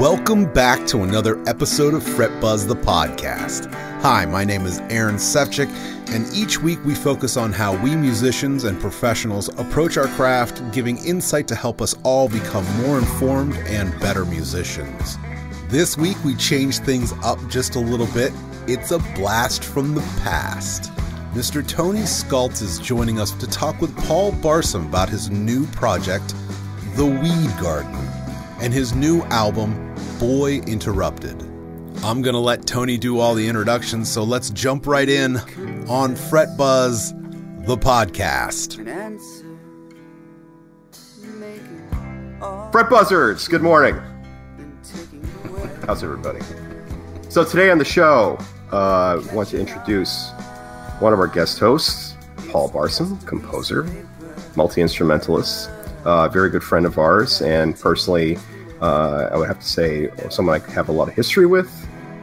Welcome back to another episode of Fret Buzz the podcast. Hi, my name is Aaron Sefcik, and each week we focus on how we musicians and professionals approach our craft, giving insight to help us all become more informed and better musicians. This week we change things up just a little bit. It's a blast from the past. Mr. Tony Skultz is joining us to talk with Paul Barsom about his new project, The Weed Garden, and his new album, Boy Interrupted. I'm going to let Tony do all the introductions, so let's jump right in on Fret Buzz, the podcast. Fret Buzzers, good morning. How's everybody? So today on the show, uh, I want to introduce one of our guest hosts, Paul Barsom, composer, multi instrumentalist, uh, very good friend of ours, and personally, uh, I would have to say someone I have a lot of history with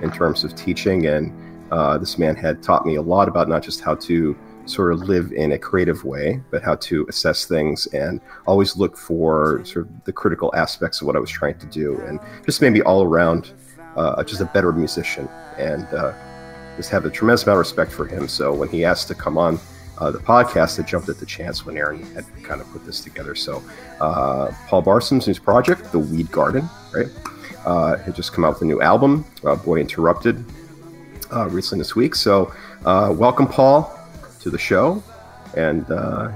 in terms of teaching. And uh, this man had taught me a lot about not just how to sort of live in a creative way, but how to assess things and always look for sort of the critical aspects of what I was trying to do, and just made me all around uh, just a better musician. And uh, just have a tremendous amount of respect for him. So when he asked to come on uh, the podcast, that jumped at the chance when Aaron had kind of put this together. So uh, Paul Barsom's new project, The Weed Garden, right, uh, had just come out with a new album, uh, Boy Interrupted, uh, recently this week. So uh, welcome, Paul, to the show. And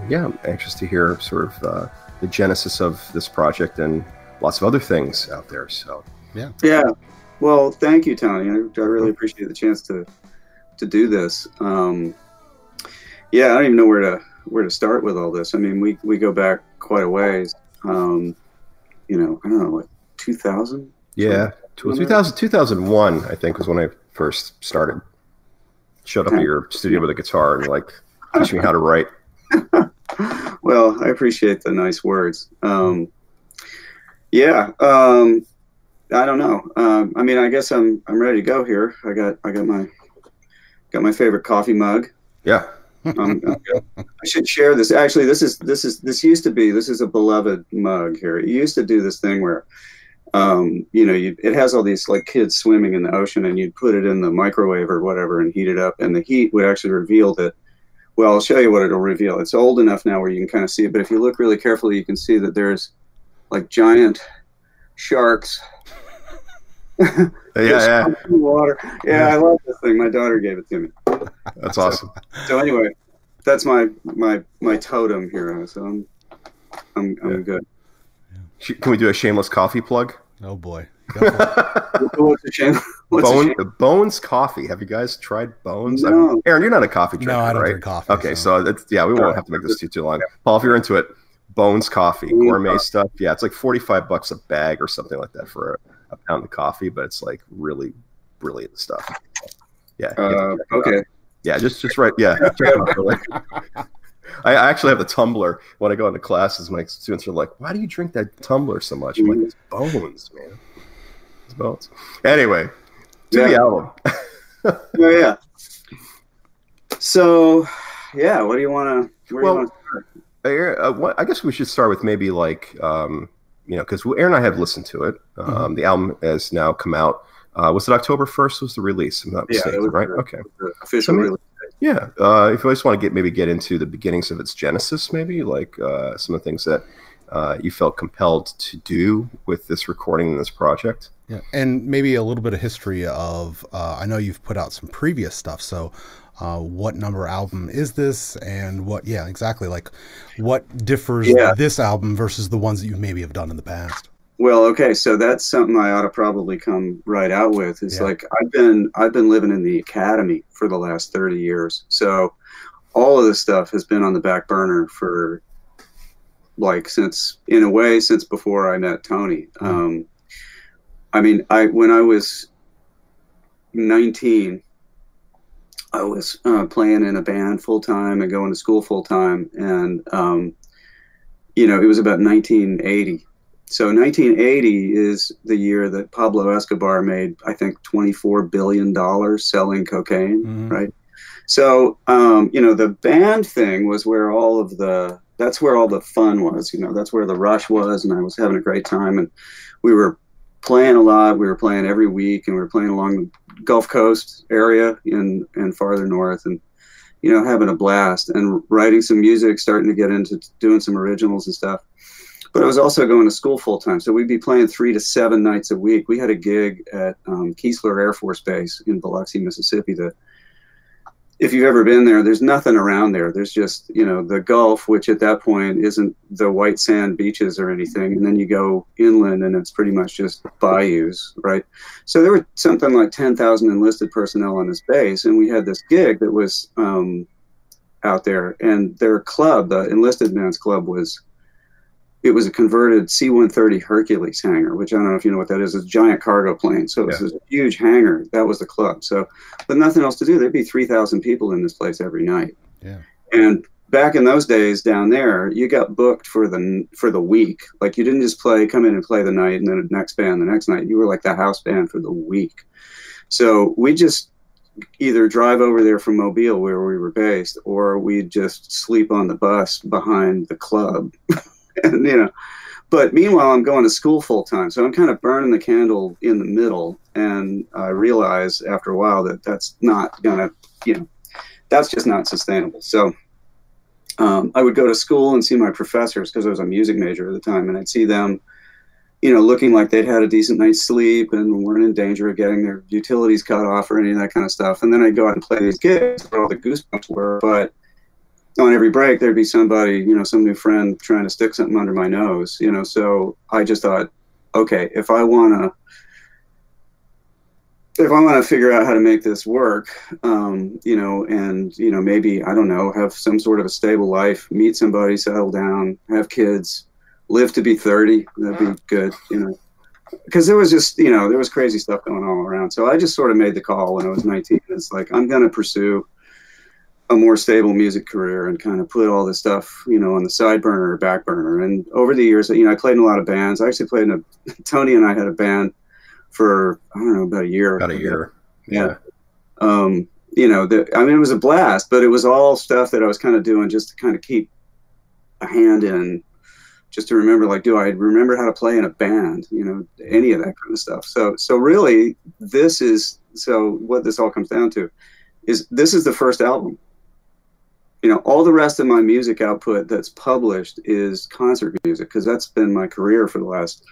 yeah, I'm anxious to hear sort of the genesis of this project and lots of other things out there. So yeah, yeah. Well, thank you, Tony. I, I really appreciate the chance to to do this. Um, yeah, I don't even know where to where to start with all this. I mean, we we go back quite a ways. Um, you know, I don't know, like 2000. Yeah, 2000, 2001, I think was when I first started. Showed up at your studio with a guitar and like teach me how to write. well, I appreciate the nice words. Um, yeah, um, I don't know. Um, I mean, I guess I'm I'm ready to go here. I got I got my Got my favorite coffee mug. Yeah. Um, I should share this. Actually, this is this is this used to be this is a beloved mug here. It used to do this thing where, um, you know, you, it has all these like kids swimming in the ocean, and you'd put it in the microwave or whatever and heat it up, and the heat would actually reveal that. Well, I'll show you what it'll reveal. It's old enough now where you can kind of see it, but if you look really carefully, you can see that there's like giant sharks yeah, yeah. Water. Yeah, yeah, I love this thing. My daughter gave it to me. That's awesome. So, anyway, that's my my my totem here. So I'm I'm, I'm yeah. good. Can we do a shameless coffee plug? Oh boy. What's a shame? What's Bone, a shame? Bones Coffee. Have you guys tried Bones? No. Aaron, you're not a coffee drinker, no, I don't right? drink coffee. Okay, so, so yeah, we won't have to make this too too long. Paul, if you're into it, Bones Coffee, gourmet stuff. Yeah, it's like 45 bucks a bag or something like that for a a pound of coffee, but it's like really brilliant stuff. Yeah. Uh, okay. Yeah, just just right. Yeah. I actually have the tumbler when I go into classes. My students are like, "Why do you drink that tumbler so much?" I'm like, "It's bones, man. It's bones." Anyway, to yeah. the album. oh yeah. So, yeah, what do you want to? Well, uh, I guess we should start with maybe like um, you know, because Aaron and I have listened to it. Mm-hmm. Um, mm-hmm. The album has now come out. Uh, was it October first? Was the release? I'm not mistaken, yeah, right? okay, official so maybe, release. Yeah, uh, if you just want to get maybe get into the beginnings of its genesis, maybe like uh, some of the things that uh, you felt compelled to do with this recording and this project. Yeah, and maybe a little bit of history of. Uh, I know you've put out some previous stuff, so uh, what number album is this and what yeah exactly like what differs yeah. this album versus the ones that you maybe have done in the past well okay so that's something i ought to probably come right out with is yeah. like i've been i've been living in the academy for the last 30 years so all of this stuff has been on the back burner for like since in a way since before i met tony mm-hmm. um, i mean i when i was 19 I was uh, playing in a band full time and going to school full time, and um, you know it was about 1980. So 1980 is the year that Pablo Escobar made, I think, 24 billion dollars selling cocaine, mm-hmm. right? So um, you know the band thing was where all of the that's where all the fun was. You know that's where the rush was, and I was having a great time, and we were playing a lot. We were playing every week, and we were playing along the Gulf Coast area and and farther north, and you know having a blast and writing some music, starting to get into doing some originals and stuff. But I was also going to school full time, so we'd be playing three to seven nights a week. We had a gig at um, Keesler Air Force Base in Biloxi, Mississippi, that if you've ever been there, there's nothing around there. There's just, you know, the Gulf, which at that point isn't the white sand beaches or anything. And then you go inland and it's pretty much just bayous, right? So there were something like 10,000 enlisted personnel on this base. And we had this gig that was um, out there. And their club, the enlisted men's club, was it was a converted C-130 Hercules hangar, which I don't know if you know what that is. It's a giant cargo plane. So it's yeah. a huge hangar. That was the club. So, but nothing else to do. There'd be 3,000 people in this place every night. Yeah. And back in those days down there, you got booked for the for the week. Like you didn't just play, come in and play the night, and then the next band the next night. You were like the house band for the week. So we just either drive over there from Mobile where we were based, or we'd just sleep on the bus behind the club. and you know, but meanwhile, I'm going to school full time, so I'm kind of burning the candle in the middle. And I realize after a while that that's not gonna, you know, that's just not sustainable. So um, I would go to school and see my professors because I was a music major at the time, and I'd see them, you know, looking like they'd had a decent night's sleep and weren't in danger of getting their utilities cut off or any of that kind of stuff. And then I'd go out and play these gigs where all the goosebumps were, but on every break there'd be somebody you know some new friend trying to stick something under my nose you know so i just thought okay if i want to if i want to figure out how to make this work um, you know and you know maybe i don't know have some sort of a stable life meet somebody settle down have kids live to be 30 that'd be good you know. Because there was just you know there was crazy stuff going all around so i just sort of made the call when i was 19 it's like i'm going to pursue a more stable music career and kind of put all this stuff, you know, on the side burner or back burner. And over the years, you know, I played in a lot of bands. I actually played in a Tony and I had a band for I don't know about a year. About a year. Yeah. yeah. Um, you know, the, I mean, it was a blast, but it was all stuff that I was kind of doing just to kind of keep a hand in, just to remember, like, do I remember how to play in a band? You know, any of that kind of stuff. So, so really, this is so what this all comes down to is this is the first album you know all the rest of my music output that's published is concert music because that's been my career for the last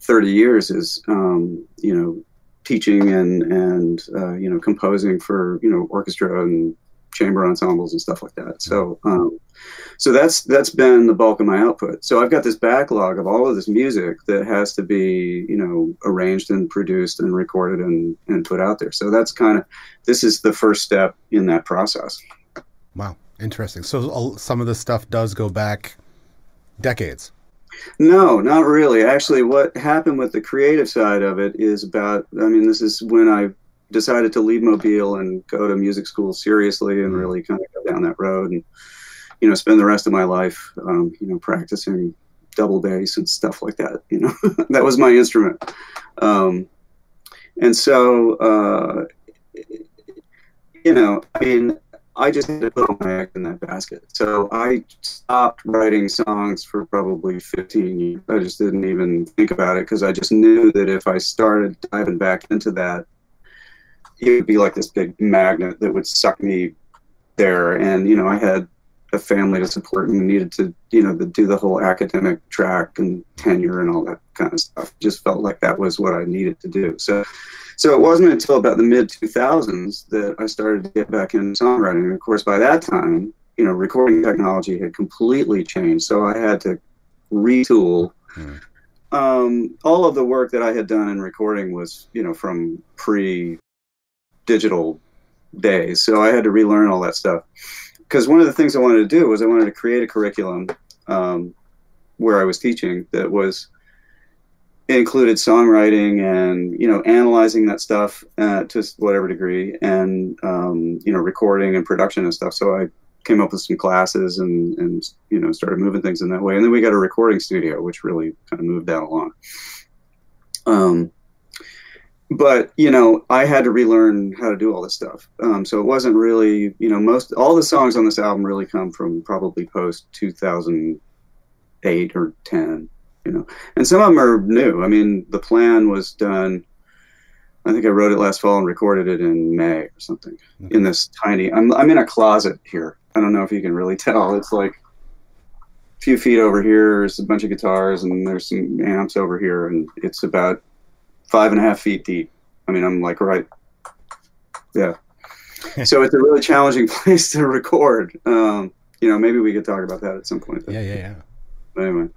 30 years is um, you know teaching and and uh, you know composing for you know orchestra and chamber ensembles and stuff like that. So um, so that's that's been the bulk of my output. So i've got this backlog of all of this music that has to be you know arranged and produced and recorded and and put out there. So that's kind of this is the first step in that process. Wow Interesting. So some of this stuff does go back decades. No, not really. Actually, what happened with the creative side of it is about, I mean, this is when I decided to leave Mobile and go to music school seriously and mm-hmm. really kind of go down that road and, you know, spend the rest of my life, um, you know, practicing double bass and stuff like that. You know, that was my instrument. Um, and so, uh, you know, I mean, I just had to put all my eggs in that basket. So I stopped writing songs for probably 15 years. I just didn't even think about it because I just knew that if I started diving back into that, it would be like this big magnet that would suck me there. And, you know, I had a family to support and needed to, you know, to do the whole academic track and tenure and all that kind of stuff. Just felt like that was what I needed to do. So so it wasn't until about the mid 2000s that I started to get back into songwriting. And of course, by that time, you know, recording technology had completely changed. So I had to retool. Hmm. Um, all of the work that I had done in recording was, you know, from pre digital days. So I had to relearn all that stuff. Because one of the things I wanted to do was I wanted to create a curriculum um, where I was teaching that was included songwriting and you know analyzing that stuff uh, to whatever degree and um, you know recording and production and stuff. So i came up with some classes and and you know started moving things in that way. And then we got a recording studio which really kind of moved that along. Um, but you know i had to relearn how to do all this stuff um, so it wasn't really you know most all the songs on this album really come from probably post 2008 or 10 you know. And some of them are new. I mean, the plan was done. I think I wrote it last fall and recorded it in May or something. Okay. In this tiny, I'm I'm in a closet here. I don't know if you can really tell. It's like a few feet over here. There's a bunch of guitars and there's some amps over here, and it's about five and a half feet deep. I mean, I'm like right, yeah. so it's a really challenging place to record. Um, you know, maybe we could talk about that at some point. Yeah, yeah, yeah. But anyway,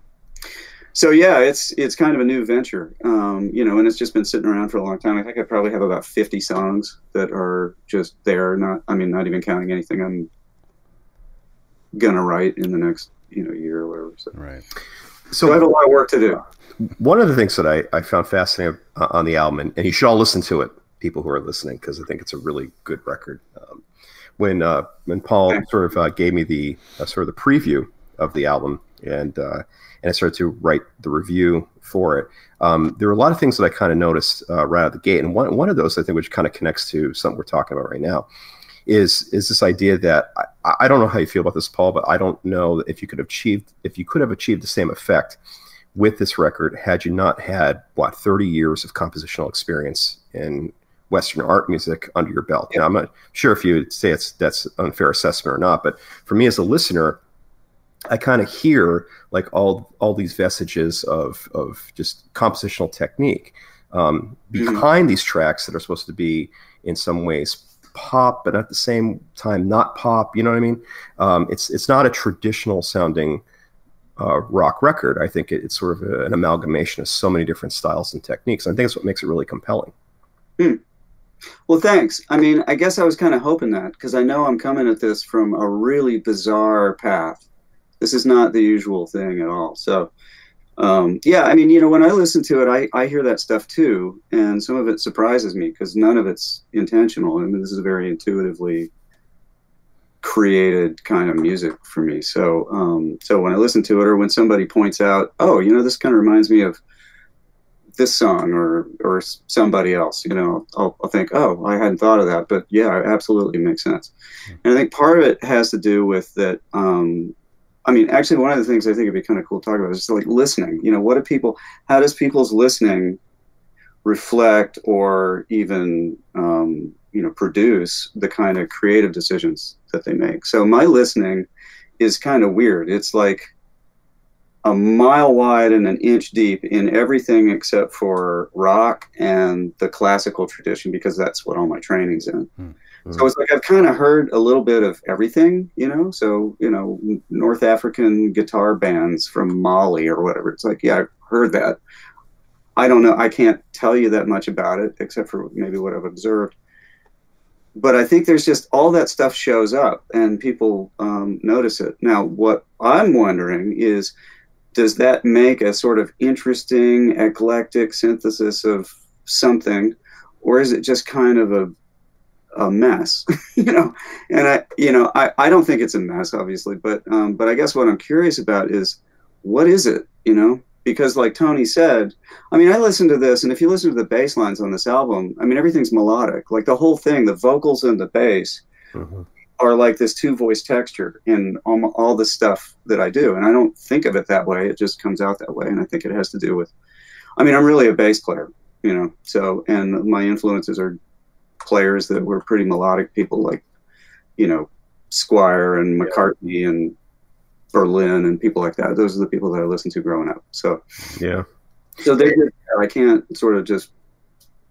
so yeah, it's it's kind of a new venture, um, you know, and it's just been sitting around for a long time. I think I probably have about fifty songs that are just there. Not, I mean, not even counting anything I'm gonna write in the next you know year or whatever. So. Right. So, so I have a lot of work to do. One of the things that I, I found fascinating uh, on the album, and, and, you should all listen to it, people who are listening, because I think it's a really good record. Um, when uh, when Paul sort of uh, gave me the uh, sort of the preview of the album, and uh, and I started to write the review for it. Um, there were a lot of things that I kind of noticed uh, right out of the gate, and one one of those I think which kind of connects to something we're talking about right now is is this idea that I, I don't know how you feel about this, Paul, but I don't know if you could have achieved if you could have achieved the same effect with this record had you not had what 30 years of compositional experience in Western art music under your belt. Yeah. Now, I'm not sure if you would say it's that's unfair assessment or not, but for me as a listener, I kind of hear like all all these vestiges of of just compositional technique um, mm-hmm. behind mm-hmm. these tracks that are supposed to be in some ways pop, but at the same time not pop. You know what I mean? Um, it's it's not a traditional sounding uh, rock record. I think it, it's sort of a, an amalgamation of so many different styles and techniques. And I think that's what makes it really compelling. Mm. Well, thanks. I mean, I guess I was kind of hoping that because I know I'm coming at this from a really bizarre path this is not the usual thing at all. So, um, yeah, I mean, you know, when I listen to it, I, I hear that stuff too, and some of it surprises me because none of it's intentional. I mean, this is very intuitively created kind of music for me. So, um, so when I listen to it, or when somebody points out, oh, you know, this kind of reminds me of this song or or somebody else, you know, I'll, I'll, think, oh, I hadn't thought of that, but yeah, it absolutely makes sense. And I think part of it has to do with that. Um, I mean, actually, one of the things I think it'd be kind of cool to talk about is just like listening. You know, what do people? How does people's listening reflect or even um, you know produce the kind of creative decisions that they make? So my listening is kind of weird. It's like a mile wide and an inch deep in everything except for rock and the classical tradition because that's what all my training's in. Hmm. So it's like I've kind of heard a little bit of everything, you know. So you know, North African guitar bands from Mali or whatever. It's like, yeah, I've heard that. I don't know. I can't tell you that much about it, except for maybe what I've observed. But I think there's just all that stuff shows up, and people um, notice it. Now, what I'm wondering is, does that make a sort of interesting, eclectic synthesis of something, or is it just kind of a a mess, you know. And I, you know, I, I don't think it's a mess, obviously, but um, but I guess what I'm curious about is what is it, you know? Because like Tony said, I mean, I listened to this, and if you listen to the bass lines on this album, I mean, everything's melodic. Like the whole thing, the vocals and the bass. Mm-hmm. Are like this two voice texture in all, all the stuff that I do. And I don't think of it that way. It just comes out that way. And I think it has to do with, I mean, I'm really a bass player, you know, so, and my influences are players that were pretty melodic people like, you know, Squire and McCartney and Berlin and people like that. Those are the people that I listened to growing up. So yeah. So they just, I can't sort of just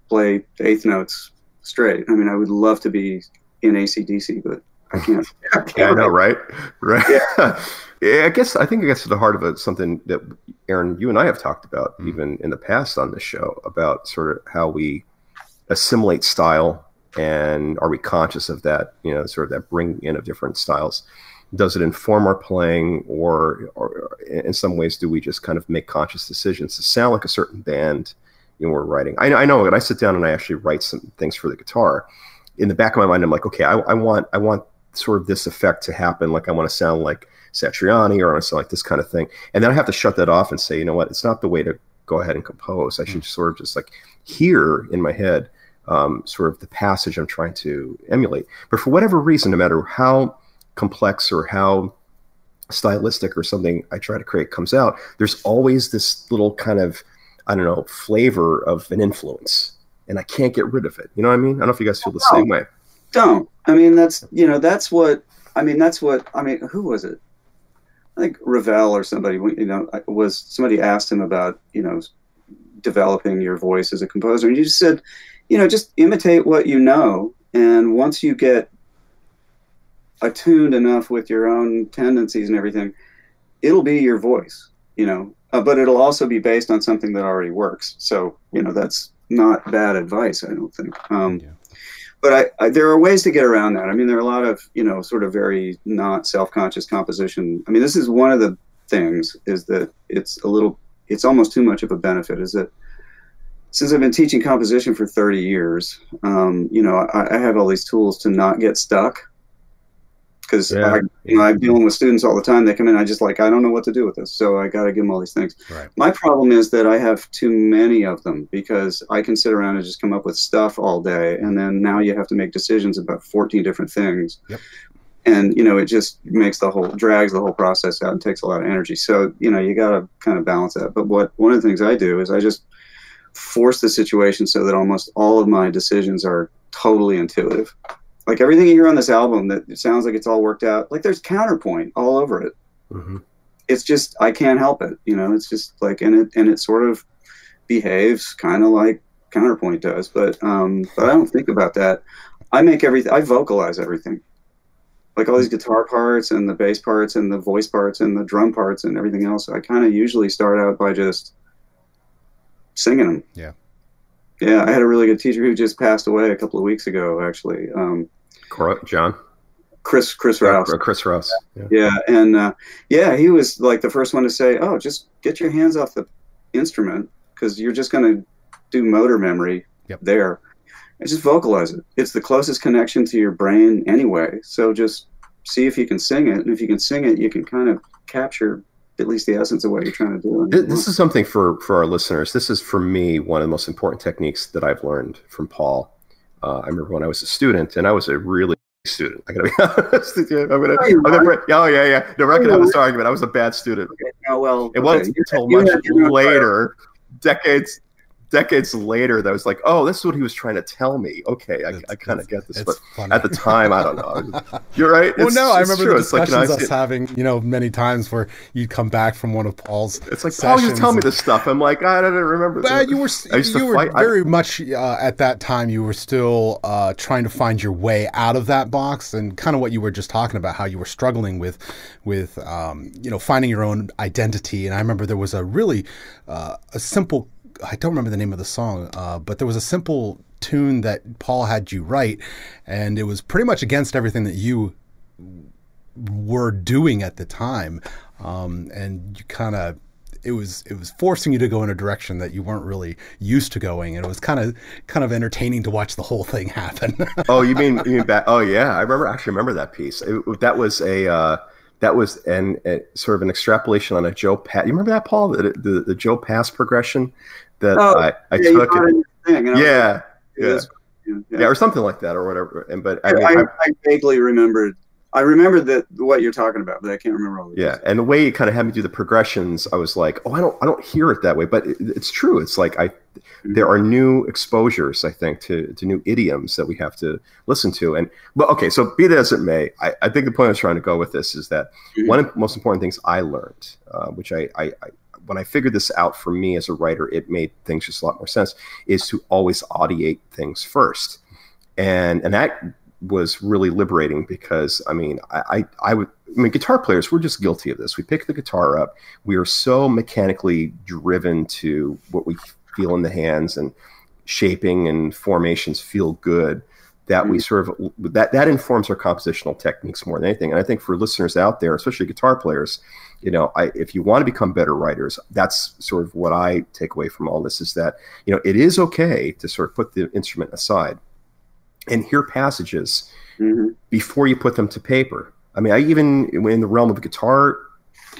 play eighth notes straight. I mean, I would love to be in ACDC, but I can't. I, can't yeah, I know, right? Right. Yeah. yeah. I guess I think it gets to the heart of it. Something that Aaron, you and I have talked about mm-hmm. even in the past on this show about sort of how we assimilate style and are we conscious of that you know sort of that bring in of different styles does it inform our playing or, or in some ways do we just kind of make conscious decisions to sound like a certain band you know we're writing? I, I know when i sit down and i actually write some things for the guitar in the back of my mind i'm like okay i, I want i want sort of this effect to happen. Like i want to sound like satriani or i want to sound like this kind of thing. And then i have to shut that off and say you know what? It's not the way to go ahead and compose. I should mm-hmm. sort of just like hear in my head um, sort of the passage I'm trying to emulate. But for whatever reason, no matter how complex or how stylistic or something I try to create comes out, there's always this little kind of I don't know flavor of an influence, and I can't get rid of it. You know what I mean? I don't know if you guys feel the No. same way. Don't. I mean, that's you know, that's what I mean. That's what I mean. Who was it? I think Ravel or somebody. You know, was somebody asked him about you know developing your voice as a composer, and you just said, you know, just imitate what you know, and once you get attuned enough with your own tendencies and everything, it'll be your voice. You know, uh, but it'll also be based on something that already works. So you know, that's not bad advice. I don't think. Um, Yeah. but I, I, there are ways to get around that. I mean, there are a lot of you know sort of very not self-conscious composition. I mean, this is one of the things is that it's a little, it's almost too much of a benefit. Is that since I've been teaching composition for 30 years, um, you know, I, I have all these tools to not get stuck. Because Yeah. I, you know, I'm dealing with students all the time. They come in, I just like, I don't know what to do with this, so I got to give them all these things. Right. My problem is that I have too many of them because I can sit around and just come up with stuff all day, and then now you have to make decisions about 14 different things. Yep. And you know, it just makes the whole drags the whole process out and takes a lot of energy. So you know, you got to kind of balance that. But what one of the things I do is I just force the situation so that almost all of my decisions are totally intuitive. Like everything you hear on this album, that it sounds like it's all worked out. Like there's counterpoint all over it hmm it's just I can't help it. You know, it's just like and it and it sort of behaves kind of like counterpoint does, but um, but I don't think about that. I make everything. I vocalize everything, like all these guitar parts and the bass parts and the voice parts and the drum parts and everything else. I kind of usually start out by just singing them. Yeah. Yeah, I had a really good teacher who just passed away a couple of weeks ago, actually. Um, John, Chris Chris Rouse. Uh, Chris Rouse. Yeah. Yeah, and uh, yeah, he was like the first one to say, "Oh, just get your hands off the instrument because you're just going to do motor memory Yep. there, and just vocalize it. It's the closest connection to your brain anyway. So just see if you can sing it, and if you can sing it, you can kind of capture at least the essence of what you're trying to do. Th- This is something for for our listeners. This is for me one of the most important techniques that I've learned from Paul. Uh, I remember when I was a student, and I was a really student. I gotta be honest with you. I'm gonna, Oh, I'm gonna oh yeah, yeah. No, we're not gonna have this argument. I was a bad student. Okay, now, well, It wasn't until much later, decades, decades later, that was like, oh, this is what he was trying to tell me. Okay, I, I kind of get this, but funny. at the time, I don't know. You're right. well, no, I remember true. the It's like, I discussions us see- having, you know, many times where you'd come back from one of Paul's. It's like, Paul, you tell me this stuff. I'm like, I don't remember. But that. you were I you were fight- I- very much uh, at that time. You were still uh, trying to find your way out of that box, and kind of what you were just talking about, how you were struggling with, with um, you know, finding your own identity. And I remember there was a really uh, a simple. I don't remember the name of the song, uh, but there was a simple tune that Paul had you write, and it was pretty much against everything that you were doing at the time, um, and you kind of it was it was forcing you to go in a direction that you weren't really used to going, and it was kind of kind of entertaining to watch the whole thing happen. oh, you mean you mean back? Oh, yeah, I remember. Actually, remember that piece. It- that was a uh, that was an a, sort of an extrapolation on a Joe Pass. You remember that, Paul? The, the, the Joe Pass progression that Oh, I, I yeah, took. It, thing, and I was yeah, yeah, yeah, yeah. or something like that, or whatever. And but I I, mean, I, I, vaguely remembered. I remember that what you're talking about, but I can't remember all the yeah, and the way you kind of had me do the progressions, I was like, oh, I don't, I don't hear it that way, but it, it's true. It's like I, there are new exposures, I think, to to new idioms that we have to listen to. And but okay, so be that as it may, I, I think the point I was trying to go with this is that Mhm. one of the most important things I learned, uh, which I, I, I when I figured this out for me as a writer, it made things just a lot more sense. Is to always audiate things first, and and that was really liberating because I mean I, I I would I mean guitar players we're just guilty of this. We pick the guitar up, we are so mechanically driven to what we feel in the hands and shaping and formations feel good that we sort of that that informs our compositional techniques more than anything. And I think for listeners out there, especially guitar players, you know, I, if you want to become better writers, that's sort of what I take away from all this is that you know it is okay to sort of put the instrument aside and hear passages Mhm. before you put them to paper. I mean, I even in the realm of guitar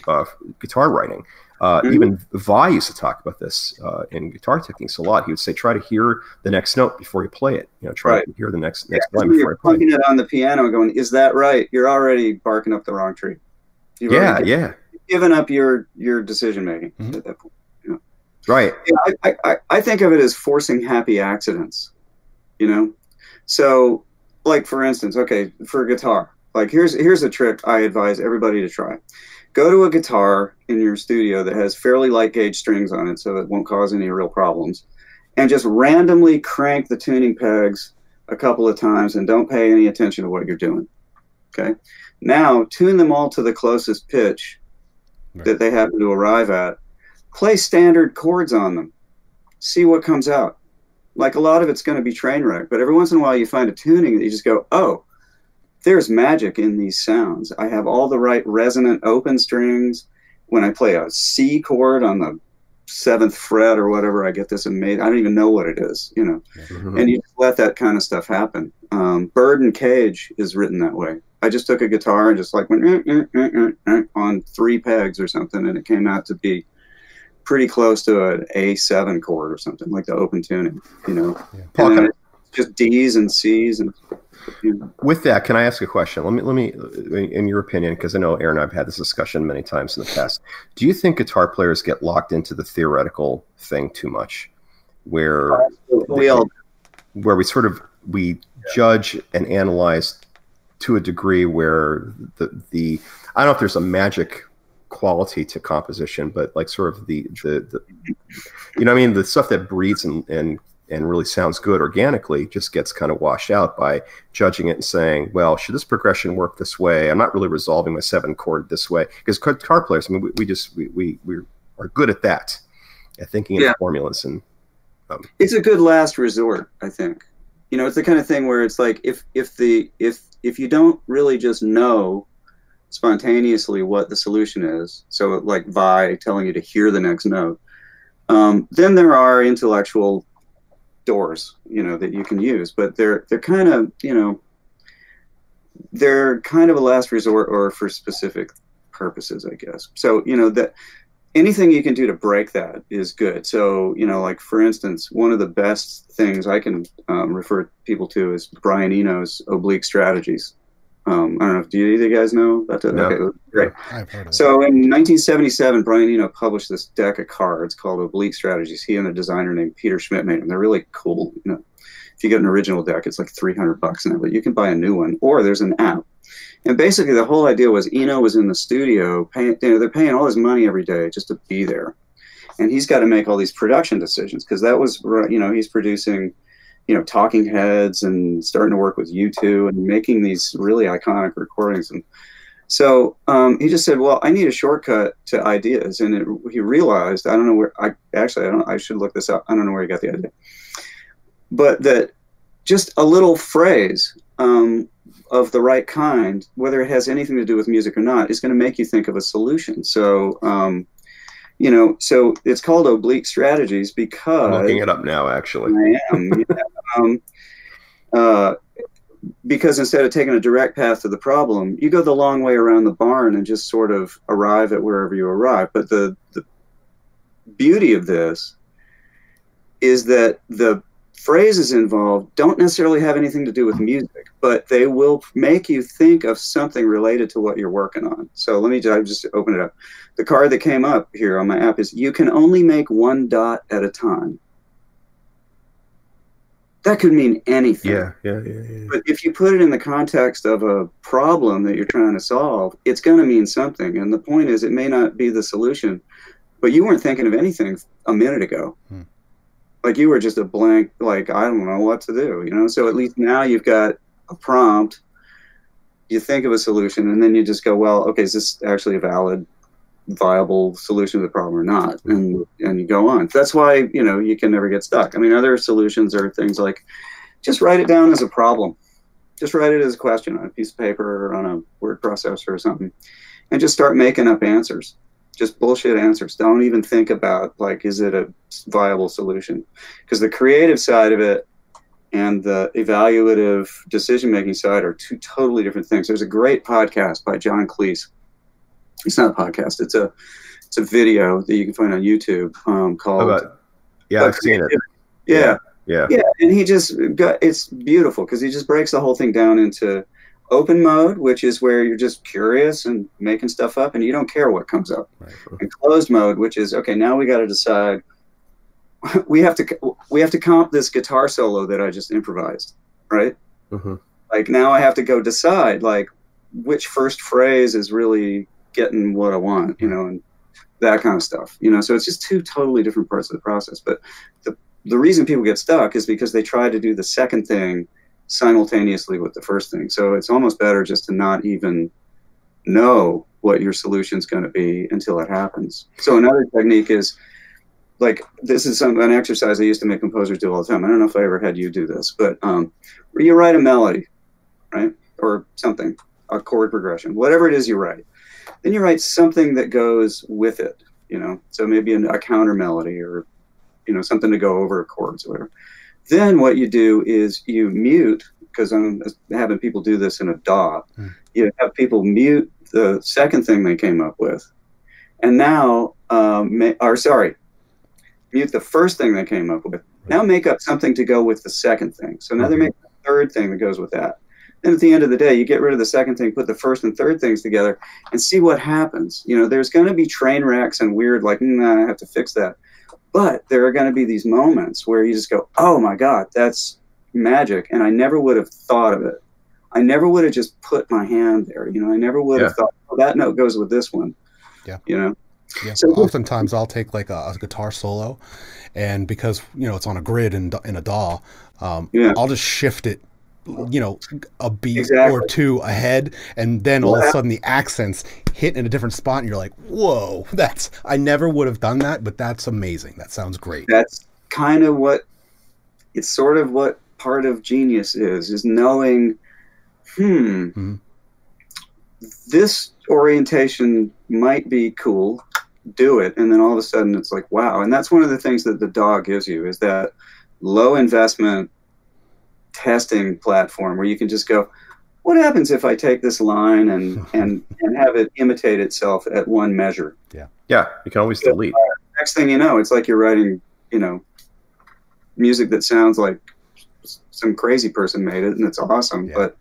uh, guitar writing, uh, Mhm. even Vai used to talk about this uh, in guitar techniques a lot. He would say, try to hear the next note before you play it. You know, try Right. to hear the next Yeah, line before you're you play. punking it on the piano, going, "Is that right?" You're already barking up the wrong tree. You've Yeah, already yeah. given up your your decision making Mhm. at that point. Right. Yeah, I, I, I think of it as forcing happy accidents. You know, so like for instance, okay, for guitar, like here's here's a trick I advise everybody to try. Go to a guitar in your studio that has fairly light gauge strings on it, so it won't cause any real problems, and just randomly crank the tuning pegs a couple of times, and don't pay any attention to what you're doing. Okay, now tune them all to the closest pitch Right. that they happen to arrive at play standard chords on them see what comes out like a lot of it's going to be train wreck but every once in a while you find a tuning that you just go oh there's magic in these sounds i have all the right resonant open strings when i play a c chord on the seventh fret or whatever i get this amazing i don't even know what it is you know Mhm. and you just let that kind of stuff happen. Um, Bird and Cage is written that way. I just took a guitar and just like went "Eh, eh, eh, eh, eh," on three pegs or something, and it came out to be pretty close to an A7 chord or something like the open tuning, you know. Paul, And can then it's just D's and C's and you know. With that, can I ask a question? Let me, let me, in your opinion, because I know Aaron and I've had this discussion many times in the past. Do you think guitar players get locked into the theoretical thing too much, where oh, we all where we sort of we judge and analyze to a degree where the the I don't know if there's a magic quality to composition, but like sort of the the, the you know what I mean the stuff that breeds and and and really sounds good organically just gets kind of washed out by judging it and saying, well, should this progression work this way? I'm not really resolving my seven chord this way. Because guitar players, I mean, we, we just we, we we are good at that, at thinking in formulas and it's a good last resort i think. You know it's the kind of thing where it's like if if the if if you don't really just know spontaneously what the solution is so like vai telling you to hear the next note um, then there are intellectual doors you know that you can use but they're they're kind of you know they're kind of a last resort or for specific purposes i guess so you know that anything you can do to break that is good. So, you know, like for instance, one of the best things I can um, refer people to is Brian Eno's oblique strategies. Um, I don't know if do you, either of you guys know about that? No. Okay, great. I've heard of it. So in 1977, Brian Eno published this deck of cards called Oblique Strategies. He and a designer named Peter Schmidt made them. They're really cool. You know, if you get an original deck, it's like 300 bucks now, but you can buy a new one, or there's an app. And basically, the whole idea was Eno was in the studio, paying, you know, they're paying all his money every day just to be there, and he's got to make all these production decisions because that was, you know, he's producing, you know, Talking Heads and starting to work with U2 and making these really iconic recordings and. So um, he just said, "Well, I need a shortcut to ideas," and it, he realized I don't know where. I actually I don't. I should look this up. I don't know where he got the idea, but that just a little phrase um, of the right kind, whether it has anything to do with music or not, is going to make you think of a solution. So, um, you know, so it's called oblique strategies I'm because looking it up now. Actually, I am. yeah. Um, uh, because instead of taking a direct path to the problem, you go the long way around the barn and just sort of arrive at wherever you arrive. But the, the beauty of this is that the phrases involved don't necessarily have anything to do with music, but they will make you think of something related to what you're working on. So let me just open it up. The card that came up here on my app is you can only make one dot at a time. That could mean anything. yeah, yeah, yeah, yeah. But if you put it in the context of a problem that you're trying to solve, it's going to mean something. And the point is, it may not be the solution, but you weren't thinking of anything a minute ago. Hmm. Like you were just a blank, like, I don't know what to do, you know? So at least now you've got a prompt. You think of a solution, and then you just go, well, okay, is this actually a valid, viable solution to the problem or not? Mm-hmm. And and you go on. That's why you know you can never get stuck. I mean, other solutions are things like just write it down as a problem. Just write it as a question on a piece of paper or on a word processor or something, and just start making up answers. Just bullshit answers. Don't even think about like, is it a viable solution? Because the creative side of it and the evaluative decision making side are two totally different things. There's a great podcast by John Cleese. It's not a podcast. It's a it's a video that you can find on YouTube um, called about? Yeah, I've seen it. yeah Yeah, yeah and he just got it's beautiful because he just breaks the whole thing down into open mode, which is where you're just curious and making stuff up and you don't care what comes up. Right. And closed mode, which is okay, now we got to decide we have to we have to comp this guitar solo that I just improvised, right? Mm-hmm. Like now I have to go decide like which first phrase is really getting what I want, you know, and that kind of stuff, you know. So it's just two totally different parts of the process. But the the reason people get stuck is because they try to do the second thing simultaneously with the first thing. So it's almost better just to not even know what your solution is going to be until it happens. So another technique is like this is some, an exercise I used to make composers do all the time. I don't know if I ever had you do this, but um, you write a melody, right, or something, a chord progression, whatever it is you write. Then you write something that goes with it, you know. So maybe a, a counter melody or you know something to go over chords or whatever. Then what you do is you mute because I'm having people do this in a DAW. Hmm. You have people mute the second thing they came up with, and now, um, or sorry, mute the first thing they came up with. Now make up something to go with the second thing. So now they make a third thing that goes with that. And at the end of the day, you get rid of the second thing, put the first and third things together, and see what happens. You know, there's going to be train wrecks and weird, like, nah, I have to fix that. But there are going to be these moments where you just go, oh my God, that's magic. And I never would have thought of it. I never would have just put my hand there. You know, I never would yeah. have thought, oh, that note goes with this one. Yeah. You know? Yeah. So oftentimes I'll take like a, a, guitar solo, and because you know it's on a grid in in a DAW, um, yeah. I'll just shift it you know a beat exactly. or two ahead and then all of a sudden the accents hit in a different spot and you're like whoa that's i never would have done that but that's amazing that sounds great that's kind of what it's sort of what part of genius is is knowing hmm mm-hmm. this orientation might be cool do it and then all of a sudden it's like wow and that's one of the things that the DAW gives you is that low investment testing platform where you can just go, what happens if I take this line and and and have it imitate itself at one measure? Yeah, yeah. You can always so, delete. Uh, next thing you know, it's like you're writing, you know, music that sounds like some crazy person made it, and it's awesome. Yeah. But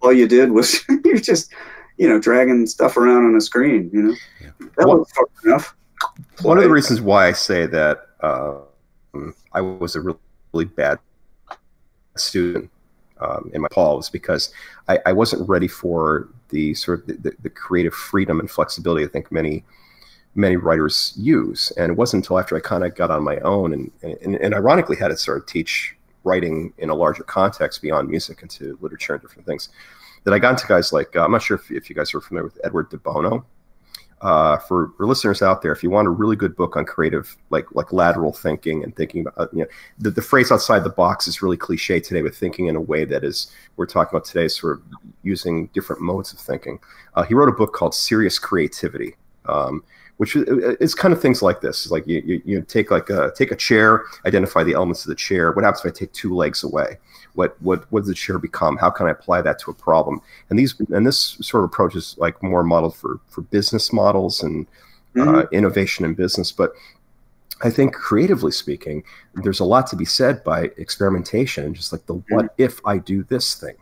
all you did was you're just, you know, dragging stuff around on a screen. You know, yeah. that well, was enough. One of the reasons why I say that uh, I was a really, really bad student um, in my Paul because I, I, wasn't ready for the sort of the, the, creative freedom and flexibility I think many many writers use. And it wasn't until after I kind of got on my own and, and, and ironically had to sort of teach writing in a larger context beyond music into literature and different things that I got into guys like uh, I'm not sure if, if you guys are familiar with Edward de Bono uh, for, for listeners out there, if you want a really good book on creative, like like lateral thinking and thinking about, you know, the, the phrase outside the box is really cliche today, but thinking in a way that is we're talking about today, sort of using different modes of thinking. Uh, he wrote a book called Serious Creativity. Um, which is kind of things like this. It's like you, you, you, take like a take a chair, identify the elements of the chair. What happens if I take two legs away? What what what does the chair become? How can I apply that to a problem? And these and this sort of approach is like more modeled for for business models and uh, mm-hmm. uh, innovation in business, but. I think creatively speaking, there's a lot to be said by experimentation, just like the what mm-hmm. if I do this thing?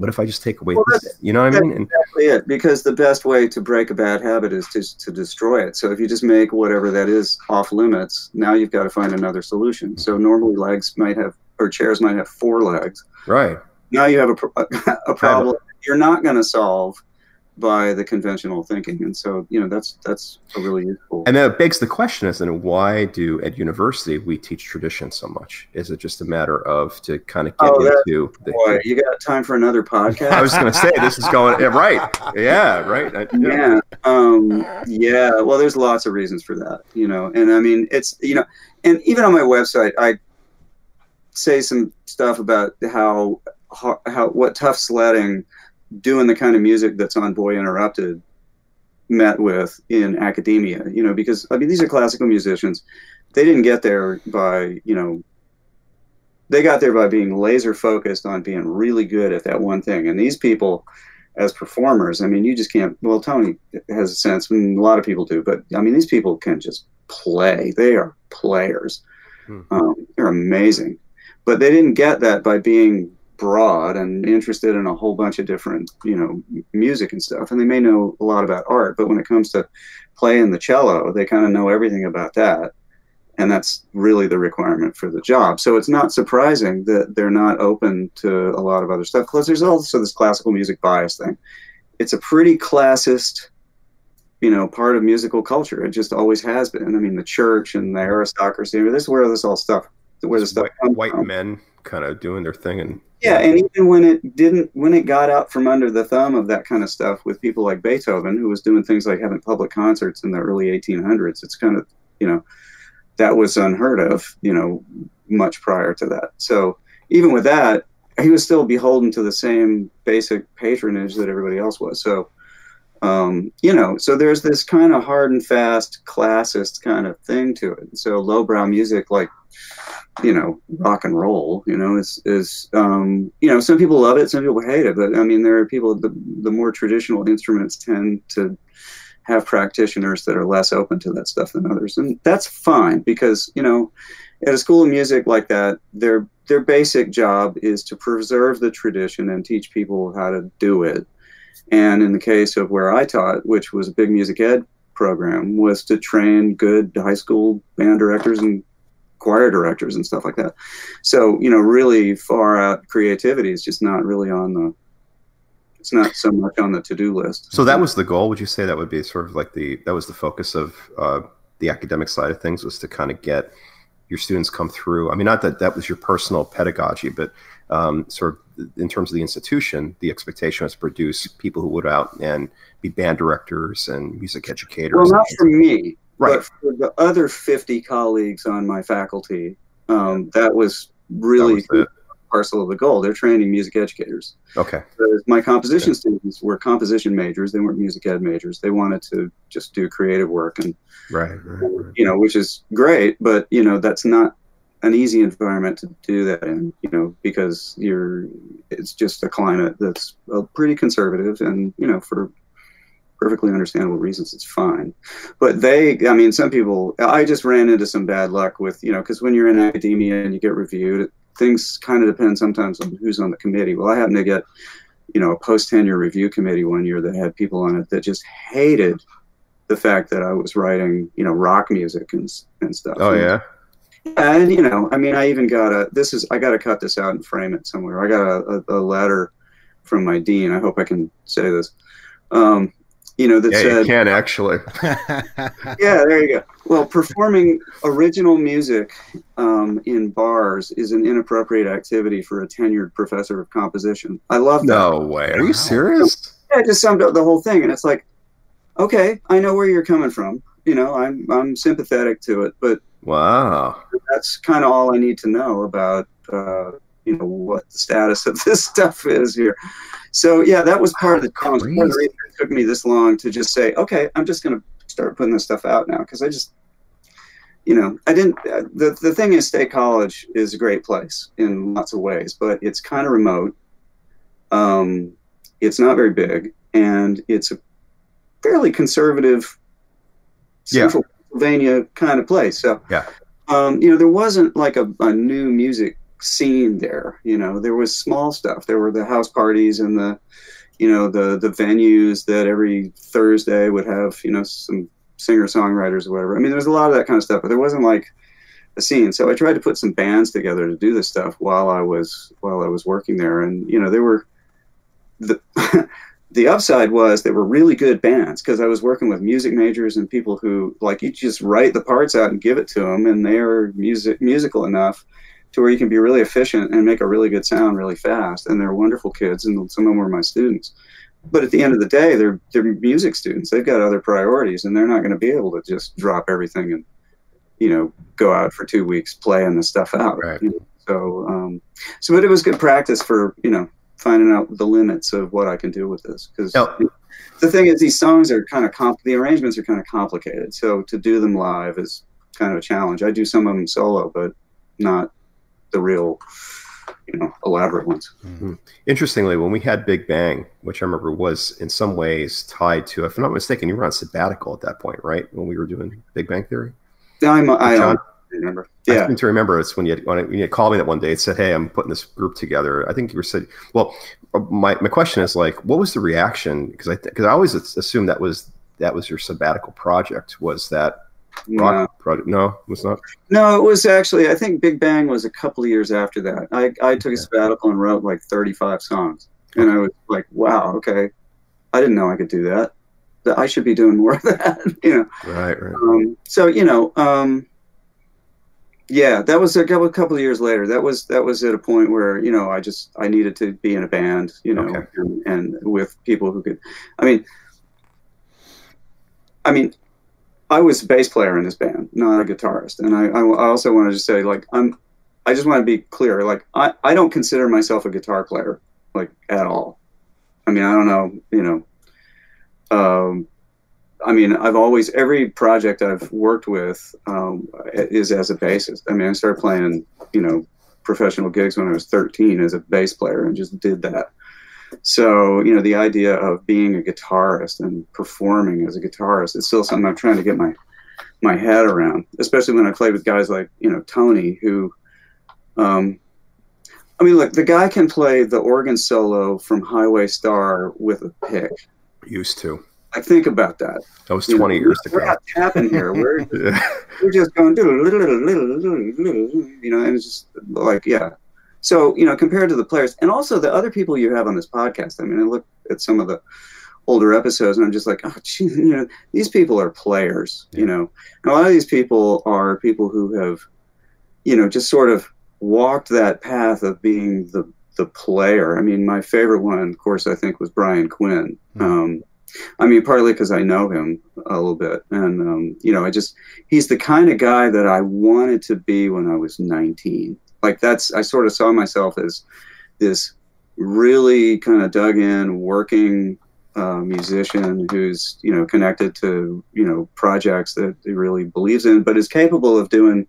What if I just take away? Well, this, you know what I mean? And, exactly it. Because the best way to break a bad habit is to to destroy it. So if you just make whatever that is off limits, now you've got to find another solution. So normally legs might have or chairs might have four legs. Right. Now you have a, a problem you're not going to solve by the conventional thinking. And so you know that's that's a really useful and that begs the question is then why do at university we teach tradition so much? Is it just a matter of to kind of get oh, into the, boy you got time for another podcast? I was going to say this is going yeah, right. Yeah right. I, yeah. yeah um yeah. Well there's lots of reasons for that you know. And i mean it's you know and even on my website i say some stuff about how how what tough sledding doing the kind of music that's on Boy Interrupted met with in academia, you know, because I mean these are classical musicians. They didn't get there by, you know, they got there by being laser focused on being really good at that one thing. And these people as performers, I mean, you just can't well Tony has a sense, I mean, a lot of people do, but I mean these people can just play. They are players. Hmm. Um, they're amazing. But they didn't get that by being broad and interested in a whole bunch of different, you know, music and stuff. And they may know a lot about art, but when it comes to playing the cello, they kind of know everything about that. And that's really the requirement for the job. So it's not surprising that they're not open to a lot of other stuff. Because there's also this classical music bias thing. It's a pretty classist, you know, part of musical culture. It just always has been. I mean, the church and the aristocracy. I mean, this is where this all stuff, where the stuff white, white men kind of doing their thing and yeah, and even when it didn't, when it got out from under the thumb of that kind of stuff with people like Beethoven, who was doing things like having public concerts in the early 1800s, it's kind of, you know, that was unheard of, you know, much prior to that. So even with that, he was still beholden to the same basic patronage that everybody else was. So, um, you know, so there's this kind of hard and fast classist kind of thing to it. So lowbrow music like you know rock and roll you know is is um, you know some people love it some people hate it but i mean there are people the, the more traditional instruments tend to have practitioners that are less open to that stuff than others and that's fine because you know at a school of music like that their their basic job is to preserve the tradition and teach people how to do it and in the case of where i taught which was a big music ed program was to train good high school band directors and choir directors and stuff like that. So, you know, really far out creativity is just not really on the it's not so much on the to-do list. So that was the goal. Would you say that would be sort of like the that was the focus of uh, the academic side of things was to kind of get your students come through. I mean, not that that was your personal pedagogy, but um, sort of in terms of the institution, the expectation was to produce people who would out and be band directors and music educators. Well, not for me. Right. But for the other 50 colleagues on my faculty, um, that was really that was parcel of the goal. They're training music educators. Okay. my composition okay. students were composition majors. They weren't music ed majors. They wanted to just do creative work and, right, right, right. you know, which is great, but you know, that's not an easy environment to do that in, you know, because you're, it's just a climate that's uh, pretty conservative and, you know, for perfectly understandable reasons, it's fine. But they, I mean, some people, I just ran into some bad luck with, you know, because when you're in academia and you get reviewed, things kind of depend sometimes on who's on the committee. Well, I happened to get, you know, a post tenure review committee one year that had people on it that just hated the fact that I was writing, you know, rock music and and stuff. Oh and, yeah. And you know, I mean, I even got a. This is I got to cut this out and frame it somewhere. I got a, a, a letter from my dean. I hope I can say this. Um, you know, that yeah, said, you can actually. yeah, there you go. Well, performing original music um, in bars is an inappropriate activity for a tenured professor of composition. I love that. No way. Are you serious? Yeah, I just summed up the whole thing, and it's like, okay, I know where you're coming from. You know, I'm I'm sympathetic to it, but wow, that's kind of all I need to know about. Uh, you know what the status of this stuff is here. So yeah, that was part of the challenge. Part of the reason it took me this long to just say, okay, I'm just going to start putting this stuff out now because I just, you know, I didn't. Uh, the the thing is, State College is a great place in lots of ways, but it's kind of remote. Um, it's not very big, and it's a fairly conservative, central yeah. Pennsylvania kind of place. So yeah. Um, you know, there wasn't like a, a new music scene there. You know, there was small stuff. There were the house parties and the, you know, the the venues that every Thursday would have, you know, some singer songwriters or whatever. I mean, there was a lot of that kind of stuff, but there wasn't like a scene. So I tried to put some bands together to do this stuff while I was while I was working there, and you know, they were the. the upside was they were really good bands because I was working with music majors and people who like you just write the parts out and give it to them, and they're music musical enough to where you can be really efficient and make a really good sound really fast. And they're wonderful kids, and some of them were my students. But at the end of the day, they're they're music students. They've got other priorities, and they're not going to be able to just drop everything and you know go out for two weeks playing the stuff out. Right. You know? So um, so but it was good practice for you know finding out the limits of what I can do with this because. The thing is, these songs are kind of comp. The arrangements are kind of complicated, so to do them live is kind of a challenge. I do some of them solo, but not the real you know elaborate ones. Mm-hmm. Interestingly, when we had Big Bang, which I remember was in some ways tied to, if I'm not mistaken, you were on sabbatical at that point, right? When we were doing Big Bang Theory. I'm, I, John, remember. I Yeah. seem to remember it's when you when, when you called me that one day. and said, "Hey, I'm putting this group together." I think you were said. Well, my, my question is like, what was the reaction? Because I because I always assumed that was that was your sabbatical project. Was that No. project? No, it was not. No, it was actually. I think Big Bang was a couple of years after that. I I took a sabbatical and wrote like 35 songs, and I was like, wow, okay, I didn't know I could do that. That I should be doing more of that, you know. Right, right. Um, so you know, um, yeah, that was a couple, a couple of years later. That was that was at a point where you know I just I needed to be in a band, you know, Okay. and, and with people who could. I mean, I mean, I was a bass player in this band, not a guitarist, and I I, also wanted to say like I'm. I just want to be clear. Like I, I don't consider myself a guitar player, like at all. I mean, I don't know, you know. Um, I mean, I've always every project I've worked with um, is as a bassist. I mean, I started playing, you know, professional gigs when I was 13 as a bass player, and just did that. So, you know, the idea of being a guitarist and performing as a guitarist is still something I'm trying to get my my head around. Especially when I play with guys like, you know, Tony, who, um, I mean, look, the guy can play the organ solo from Highway Star with a pick. Used to. I think about that. That was You know, 20 years ago. We're not tapping here. We're Yeah. we're just going you know, and it's just like yeah. So you know, compared to the players, and also the other people you have on this podcast. I mean, I look at some of the older episodes, and I'm just like, oh, gee, you know, these people are players. You know, and a lot of these people are people who have, you know, just sort of walked that path of being the the player. I mean, my favorite one, of course, I think was Brian Quinn. Hmm. Um, I mean, partly because I know him a little bit, and um, you know, I just he's the kind of guy that I wanted to be when I was 19. Like that's I sort of saw myself as this really kind of dug in, working uh, musician who's you know connected to you know projects that he really believes in, but is capable of doing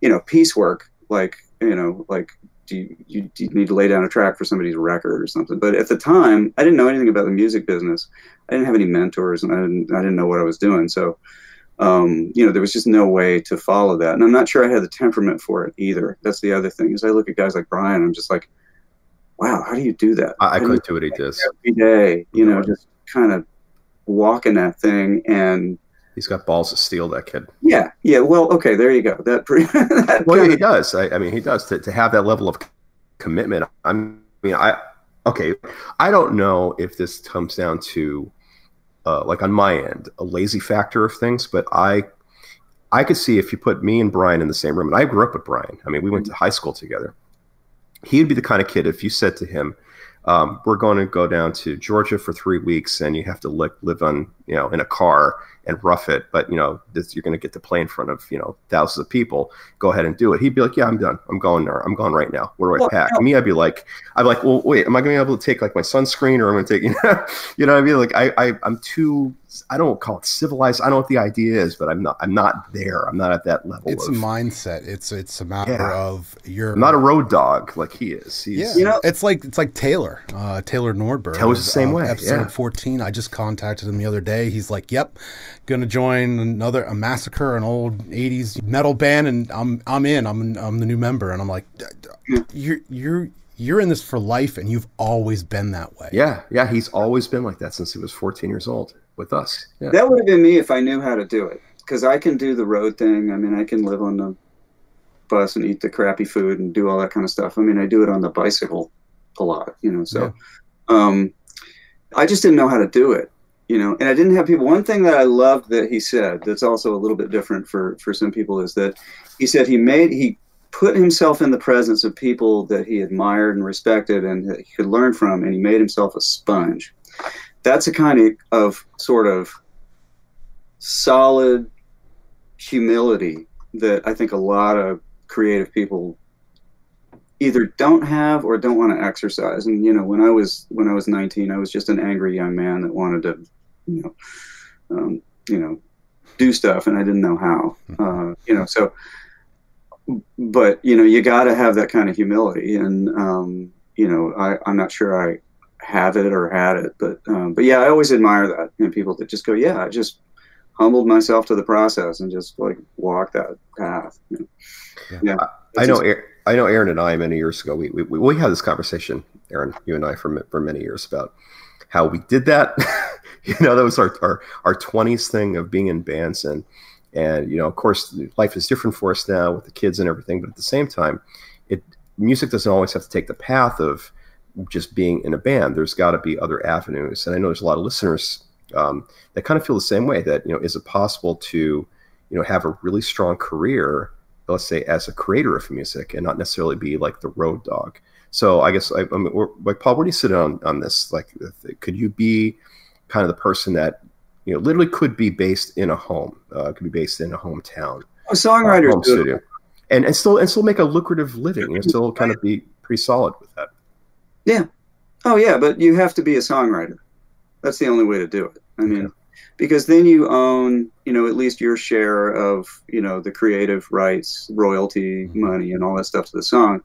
you know piecework. Like you know like do you, you, do you need to lay down a track for somebody's record or something? But at the time i didn't know anything about the music business. I didn't have any mentors and i didn't, I didn't know what i was doing. So um, you know there was just no way to follow that and i'm not sure i had the temperament for it either that's the other thing is i look at guys like brian i'm just like wow how do you do that I, I How do you couldn't do what he does. every day you know just kind of walking that thing and He's got balls of steel, that kid. yeah yeah well okay there you go that, pre- that Well, yeah, he does. I, I mean, he does to, to have that level of commitment. I mean, I okay. I don't know if this comes down to uh, like on my end a lazy factor of things, but I I could see if you put me and Brian in the same room, and I grew up with Brian. I mean, we went to high school together. He'd be the kind of kid if you said to him, um, "We're going to go down to Georgia for three weeks, and you have to li- live on you know in a car." And rough it, but you know, this, you're going to get to play in front of you know thousands of people. Go ahead and do it. He'd be like, "Yeah, I'm done. I'm going there. I'm going right now. Where do I Well, pack?" no. Me, I'd be like, I'm like, well, wait, am I going to be able to take like my sunscreen, or am I going to take you know, you know what I mean? Like, I, I, I'm too. I don't call it civilized. I don't know what the idea is, but I'm not. I'm not there. I'm not at that level. It's a mindset. It's it's a matter Yeah. of your. I'm not a road dog like he is. He's, Yeah, You know- it's like it's like Taylor, uh, Taylor Nordberg. Taylor's the same uh, way, Episode yeah. fourteen. I just contacted him the other day. He's like, "Yep, gonna join another a massacre, an old '80s metal band, and I'm I'm in. I'm I'm the new member." And I'm like, "D- d- "You're you're you're in this for life, and you've always been that way." yeah, yeah. He's always been like that since he was 14 years old with us. Yeah. That would have been me if I knew how to do it. Because I can do the road thing. I mean, I can live on the bus and eat the crappy food and do all that kind of stuff. I mean, I do it on the bicycle a lot, you know. So, um, I just didn't know how to do it, you know. And I didn't have people. One thing that I loved that he said that's also a little bit different for for some people is that he said he made he put himself in the presence of people that he admired and respected and that he could learn from, and he made himself a sponge. That's a kind of, of sort of solid humility that I think a lot of creative people either don't have or don't want to exercise. And you know, when I was when I was 19, I was just an angry young man that wanted to, you know, um, you know, do stuff, and I didn't know how. Uh, you know, so. But you know, you got to have that kind of humility, and um, you know, I, I'm not sure I have it or had it, but um, but yeah, I always admire that in people that just go, yeah, I just humbled myself to the process and just like walk that path. You know? Yeah. yeah. I, I know. Just, I know Aaron and I many years ago. We, we we had this conversation, Aaron, you and I, for for many years about how we did that. you know, that was our our our twenties thing of being in bands and and you know, of course, life is different for us now with the kids and everything. But at the same time, it music doesn't always have to take the path of just being in a band. There's got to be other avenues, and I know there's a lot of listeners um, that kind of feel the same way. That you know, is it possible to you know have a really strong career, let's say as a creator of music, and not necessarily be like the road dog? So I guess I, I mean, like Paul, where do you sit on on this? Like, could you be kind of the person that you know literally could be based in a home, uh, could be based in a hometown, a songwriter, uh, home studio, and and still and still make a lucrative living, and still kind of be pretty solid with that. Yeah. Oh yeah, but you have to be a songwriter. That's the only way to do it. I mean, because then you own, you know, at least your share of, you know, the creative rights, royalty mm-hmm. money, and all that stuff to the song.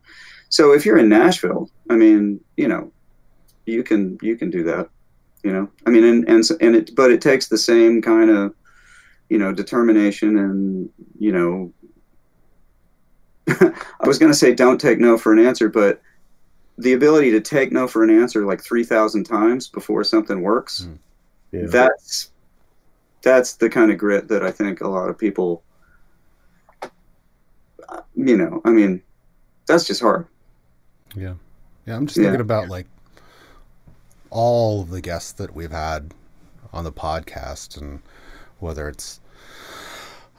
So if you're in Nashville, I mean, you know, you can you can do that. You know, I mean, and and and it, but it takes the same kind of, you know, determination and you know. I was going to say don't take no for an answer, but the ability to take no for an answer like 3000 times before something works mm. yeah. that's that's the kind of grit that i think a lot of people you know i mean that's just hard yeah yeah i'm just yeah. thinking about like all of the guests that we've had on the podcast and whether it's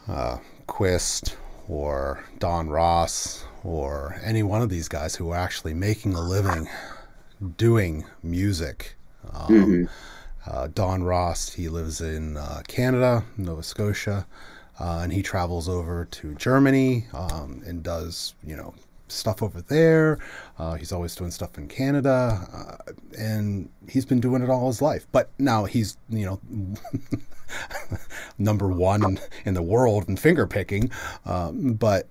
uh, quist or don ross or any one of these guys who are actually making a living doing music. Um, mm-hmm. Uh, Don Ross, he lives in uh, Canada, Nova Scotia, uh, and he travels over to Germany um, and does, you know, stuff over there. Uh, he's always doing stuff in Canada, uh, and he's been doing it all his life. But now he's, you know, number one in, in, the world in finger picking. Um, but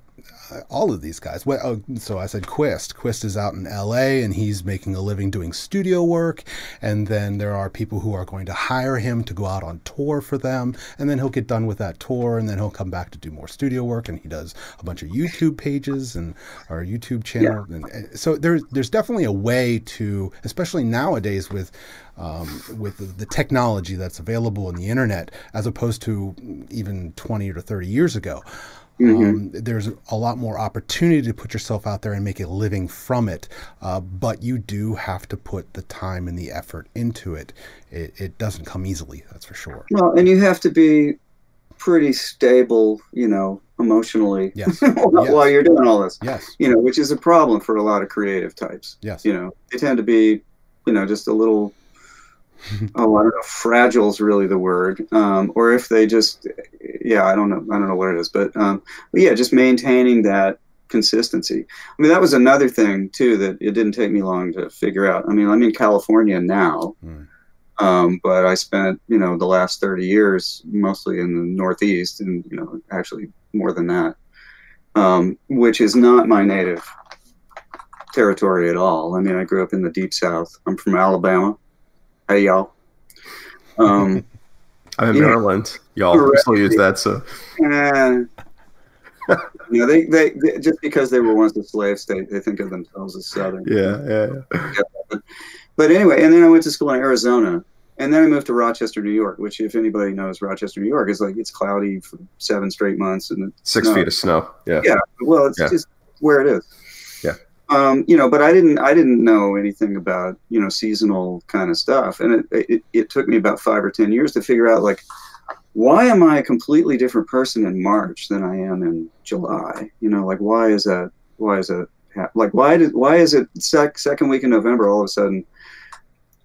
all of these guys. Well, oh, so I said Quist. Quist is out in L.A. and he's making a living doing studio work. And then there are people who are going to hire him to go out on tour for them. And then he'll get done with that tour, and then he'll come back to do more studio work. And he does a bunch of YouTube pages and our YouTube channel. Yeah. And, and so there's there's definitely a way to, especially nowadays with um, with the, the, technology that's available on the internet, as opposed to even 20 or 30 years ago. Mm-hmm. Um, there's a lot more opportunity to put yourself out there and make a living from it, uh, but you do have to put the time and the effort into it. it. It doesn't come easily, that's for sure. Well, and you have to be pretty stable, you know, emotionally yes. while, yes. you're doing all this. Yes. You know, which is a problem for a lot of creative types. Yes. You know, they tend to be, you know, just a little oh, I don't know. Fragile is really the word. Um, or if they just, yeah, I don't know. I don't know what it is, but, um, but yeah, just maintaining that consistency. I mean, that was another thing too that it didn't take me long to figure out. I mean, I'm in California now, mm. um, but I spent you know the last 30 years mostly in the Northeast, and you know actually more than that, um, which is not my native territory at all. I mean, I grew up in the deep South. I'm from Alabama. Hey y'all. Um, I'm in Maryland. Y'all still use that, so. Uh, you know, they, they, they, just because they were once a slave state, they think of themselves as Southern. Yeah, yeah. yeah. But, but anyway, and then I went to school in Arizona, and then I moved to Rochester, New York, which, if anybody knows Rochester, New York, is like it's cloudy for seven straight months and six feet of snow. Yeah. Yeah. Well, it's yeah. just where it is. Um, you know, but I didn't I didn't know anything about you know seasonal kind of stuff, and it, it it took me about five or ten years to figure out like why am I a completely different person in March than I am in July? You know, like why is that? Why is that? Like why did why is it sec, second week in November all of a sudden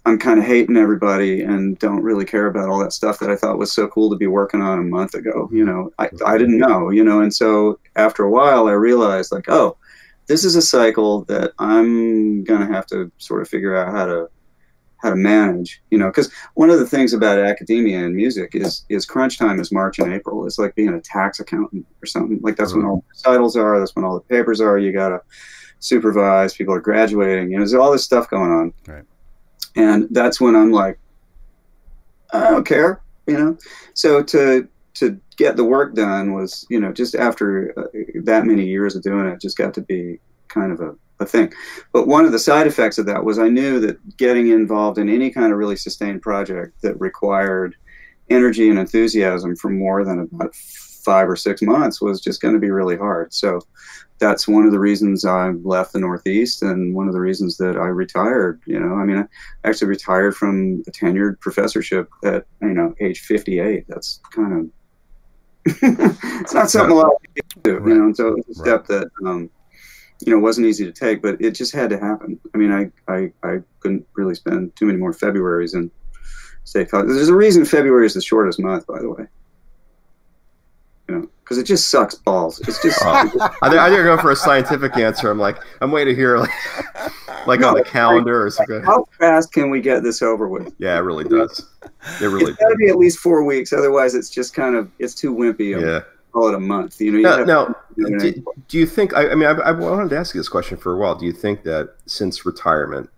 I'm kind of hating everybody and don't really care about all that stuff that I thought was so cool to be working on a month ago. You know, I I didn't know. You know, and so after a while I realized like oh this is a cycle that I'm gonna have to sort of figure out how to how to manage. You know, because one of the things about academia and music is is crunch time is March and April. It's like being a tax accountant or something. Like that's when mm-hmm. all the titles are. That's when all the papers are. You gotta supervise. People are graduating. You know, there's all this stuff going on. Right. And that's when I'm like, I don't care. You know, so to to get the work done was you know just after uh, that many years of doing it just got to be kind of a, a thing but one of the side effects of that was i knew that getting involved in any kind of really sustained project that required energy and enthusiasm for more than about five or six months was just going to be really hard so that's one of the reasons I left the Northeast and one of the reasons that I retired. You know, I mean, I actually retired from a tenured professorship at, you know, age 58. That's kind of, it's not something a lot of people do, right. you know, and so it's a step right. that, um, you know, wasn't easy to take, but it just had to happen. I mean, I, I, I couldn't really spend too many more Februarys in state college. There's a reason February is the shortest month, by the way you know, because it just sucks balls. It's just. Oh. I, think, I you're going for a scientific answer. I'm like, I'm waiting to hear like, like no, on the calendar or something. How fast can we get this over with? Yeah, it really does. Really. It's got to be at least four weeks. Otherwise, it's just kind of it's too wimpy. Yeah. Call it a month. You know. now, now do, do, you think? I, I mean, I, I wanted to ask you this question for a while. Do you think that since retirement,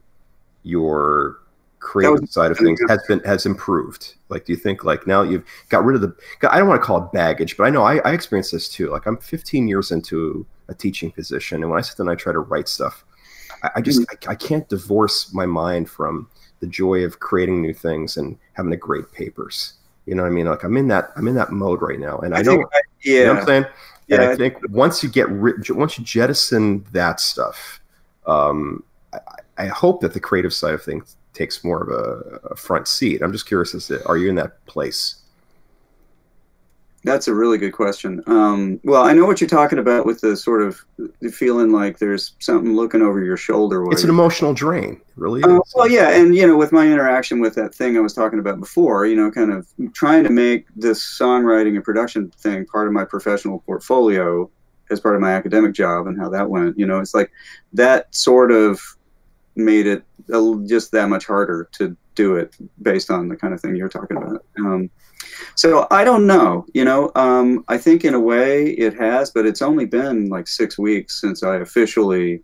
your creative side of things has been has improved like do you think like now you've got rid of the i don't want to call it baggage but i know i, I experience this too like i'm 15 years into a teaching position and when i sit there and i try to write stuff i, I just mm-hmm. I, I, can't divorce my mind from the joy of creating new things and having the great papers. You know what i mean? Like i'm in that i'm in that mode right now. And i, I don't think, yeah you know what i'm saying? Yeah, and i think once you get rid once you jettison that stuff um, I, I hope that the creative side of things takes more of a, a front seat. I'm just curious as to are you in that place? That's a really good question. Um, well, I know what you're talking about with the sort of feeling like there's something looking over your shoulder. It's an emotional drain, really. Uh, well, yeah, and you know, with my interaction with that thing I was talking about before, you know, kind of trying to make this songwriting and production thing part of my professional portfolio as part of my academic job and how that went. You know, it's like that sort of made it just that much harder to do it based on the kind of thing you're talking about. Um, so I don't know. You know, um, I think in a way it has, but it's only been like six weeks since I officially,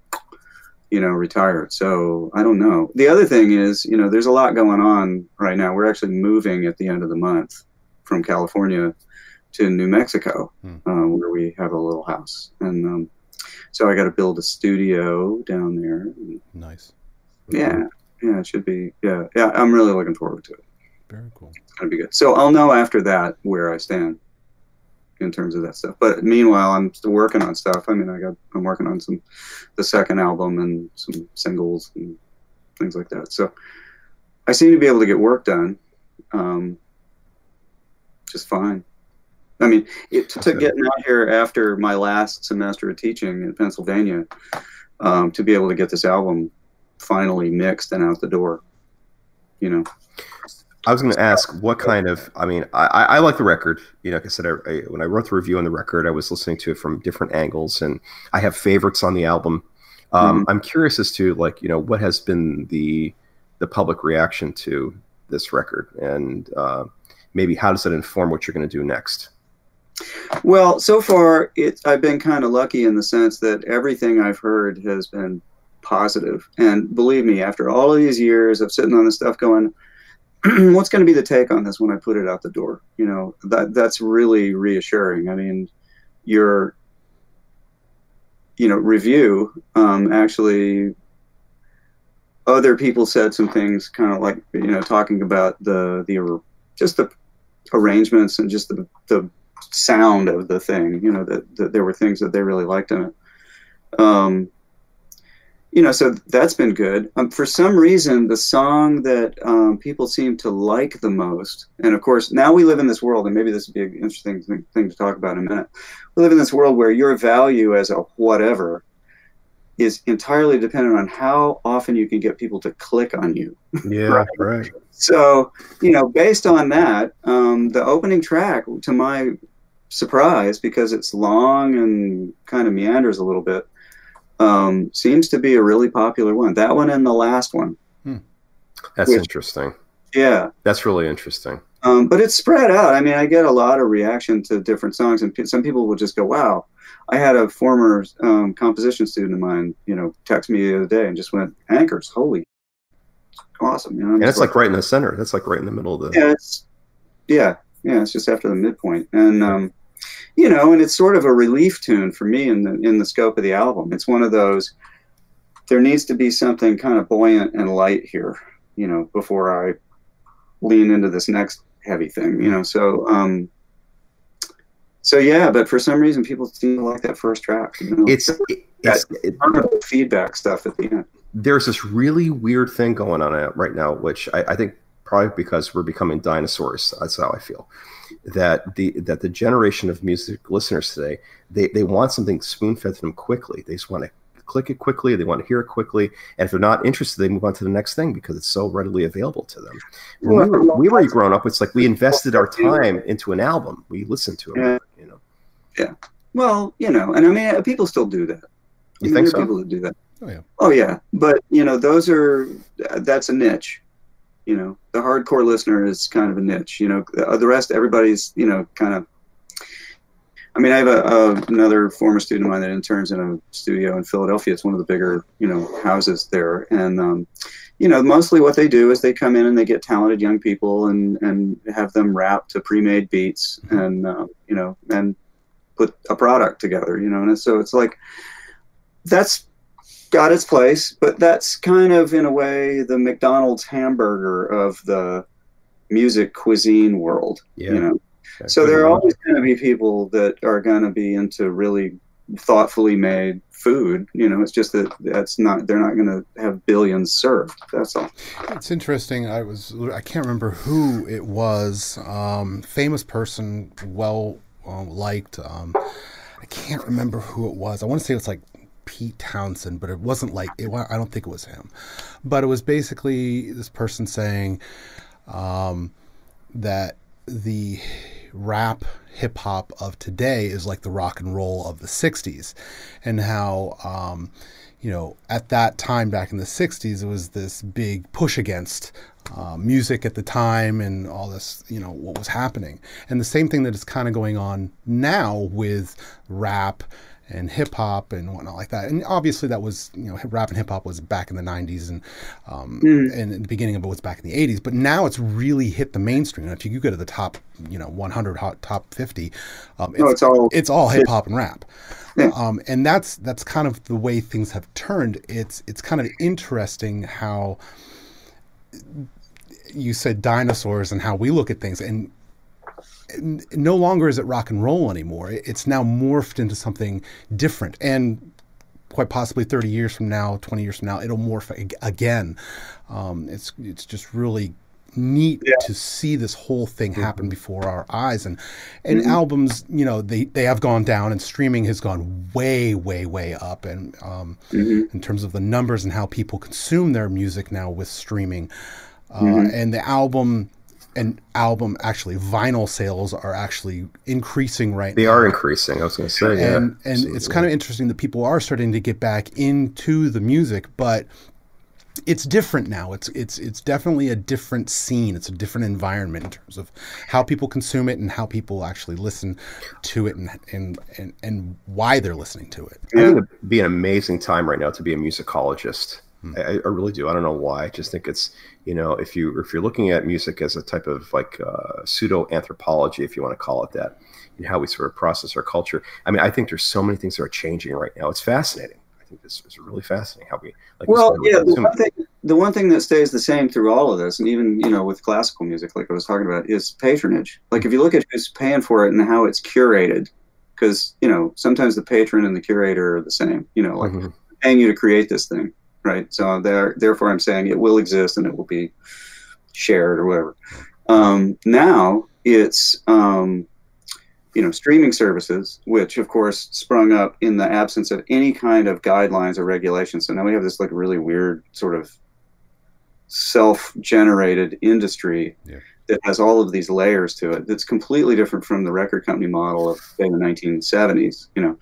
you know, retired. So I don't know. The other thing is, you know, there's a lot going on right now. We're actually moving at the end of the month from California to New Mexico, hmm. uh, where we have a little house, and um, so I got to build a studio down there. Nice. Yeah, yeah, it should be. Yeah, yeah, I'm really looking forward to it. Very cool. It's gonna be good. So I'll know after that where I stand in terms of that stuff. But meanwhile, I'm still working on stuff. I mean, I got I'm working on some the second album and some singles and things like that. So I seem to be able to get work done, um, just fine. I mean, it took getting out here after my last semester of teaching in Pennsylvania um, to be able to get this album finally mixed and out the door. You know. I was going to ask what kind of. I mean, I, I like the record. You know, like I said, I, I, when I wrote the review on the record, I was listening to it from different angles, and I have favorites on the album. Um, mm-hmm. I'm curious as to like you know what has been the the public reaction to this record, and uh, maybe how does that inform what you're going to do next? Well, so far, it, I've been kind of lucky in the sense that everything I've heard has been positive. And believe me, after all of these years of sitting on this stuff going, what's going to be the take on this when I put it out the door? You know, that that's really reassuring. I mean, your you know review um, actually other people said some things kind of like you know talking about the the just the arrangements and just the the sound of the thing you know that, that there were things that they really liked in it um, you know, so that's been good. Um, for some reason, the song that um, people seem to like the most, and of course, now we live in this world, and maybe this would be an interesting thing, thing to talk about in a minute. We live in this world where your value as a whatever is entirely dependent on how often you can get people to click on you. Yeah, right. right. So, you know, based on that, um, the opening track, to my surprise, because it's long and kind of meanders a little bit, um, seems to be a really popular one. That one and the last one. Hmm. That's which, interesting. Yeah, that's really interesting. Um, but it's spread out. I mean, I get a lot of reaction to different songs, and p- some people will just go, "Wow." I had a former um, composition student of mine, you know, text me the other day and just went, "Anchors, holy, awesome!" You know, and it's like, like, right in the center. That's like right in the middle of the. Yeah, it's, yeah, Yeah, it's just after the midpoint, and um, you know, and it's sort of a relief tune for me in the in the scope of the album. It's one of those. There needs to be something kind of buoyant and light here, you know, before I lean into this next heavy thing, you know. So, um, so yeah, but for some reason, people seem to like that first track. You know? It's it's it, feedback stuff at the end. There's this really weird thing going on right now, which I, I think probably because we're becoming dinosaurs. That's how I feel. That the that the generation of music listeners today, they, they want something spoon fed to them quickly. They just want to click it quickly. They want to hear it quickly. And if they're not interested, they move on to the next thing because it's so readily available to them. When we were, we were growing up, it's like we invested our time into an album. We listened to it, yeah. you know. Yeah. Well, you know, and I mean, uh, people still do that. You I mean, think so? People that do that. Oh yeah. Oh yeah. But you know, those are uh, that's a niche. You know, the hardcore listener is kind of a niche. You know, the rest, everybody's you know kind of I mean, I have a, a, another former student of mine that interns in a studio in Philadelphia. It's one of the bigger, you know, houses there, and um, you know, mostly what they do is they come in and they get talented young people and and have them rap to pre-made beats, and uh, you know, and put a product together, you know, and so it's like that's got its place, but that's kind of in a way the McDonald's hamburger of the music cuisine world, yeah. you know so there are always going to be people that are going to be into really thoughtfully made food. You know, it's just that that's not they're not going to have billions served. That's all. It's interesting. I was I can't remember who it was. Um, famous person, well uh, liked. Um, I can't remember who it was. I want to say it's like Pete Townshend, but it wasn't like it. I don't think it was him. But it was basically this person saying um, that the rap hip hop of today is like the rock and roll of the 60s and how um, you know at that time back in the 60s it was this big push against uh, music at the time and all this you know what was happening and the same thing that is kind of going on now with rap and hip hop and whatnot like that. And obviously, that was you know rap and hip hop was back in the '90s and um, mm. and the beginning of it was back in the '80s. But now it's really hit the mainstream. And if you go to the top, you know, 100 hot top 50, um, it's, no, it's all it's all hip hop and rap. Yeah. Um, and that's that's kind of the way things have turned. It's it's kind of interesting how you said dinosaurs and how we look at things and no longer is it rock and roll anymore. It's now morphed into something different. And quite possibly 30 years from now, 20 years from now, it'll morph again. Um, it's, it's just really neat yeah. to see this whole thing happen mm-hmm. before our eyes and and mm-hmm. albums you know they they have gone down and streaming has gone way way way up and um, mm-hmm. in terms of the numbers and how people consume their music now with streaming uh, mm-hmm. and the album and album actually vinyl sales are actually increasing right now. they now. are increasing i was going to say and yeah, and it's kind of interesting that people are starting to get back into the music but it's different now. It's it's it's definitely a different scene. It's a different environment in terms of how people consume it and how people actually listen to it and and and, and why they're listening to it. It'd be an amazing time right now to be a musicologist Hmm. I, I, really do. I don't know why. I just think it's you know if you if you're looking at music as a type of like uh, pseudo anthropology, if you want to call it that, and how we sort of process our culture. I mean, I think there's so many things that are changing right now. It's fascinating. I think this is really fascinating how we. Like well, yeah. The one, thing, the one thing that stays the same through all of this, and even you know with classical music, like I was talking about, is patronage. Like if you look at who's paying for it and how it's curated, because you know sometimes the patron and the curator are the same. You know, like mm-hmm. paying you to create this thing right? So there, therefore, I'm saying it will exist and it will be shared or whatever. Um, now it's um, you know streaming services, which of course sprung up in the absence of any kind of guidelines or regulations. So now we have this like really weird sort of self-generated industry. Yeah that has all of these layers to it that's completely different from the record company model of say the 1970s you know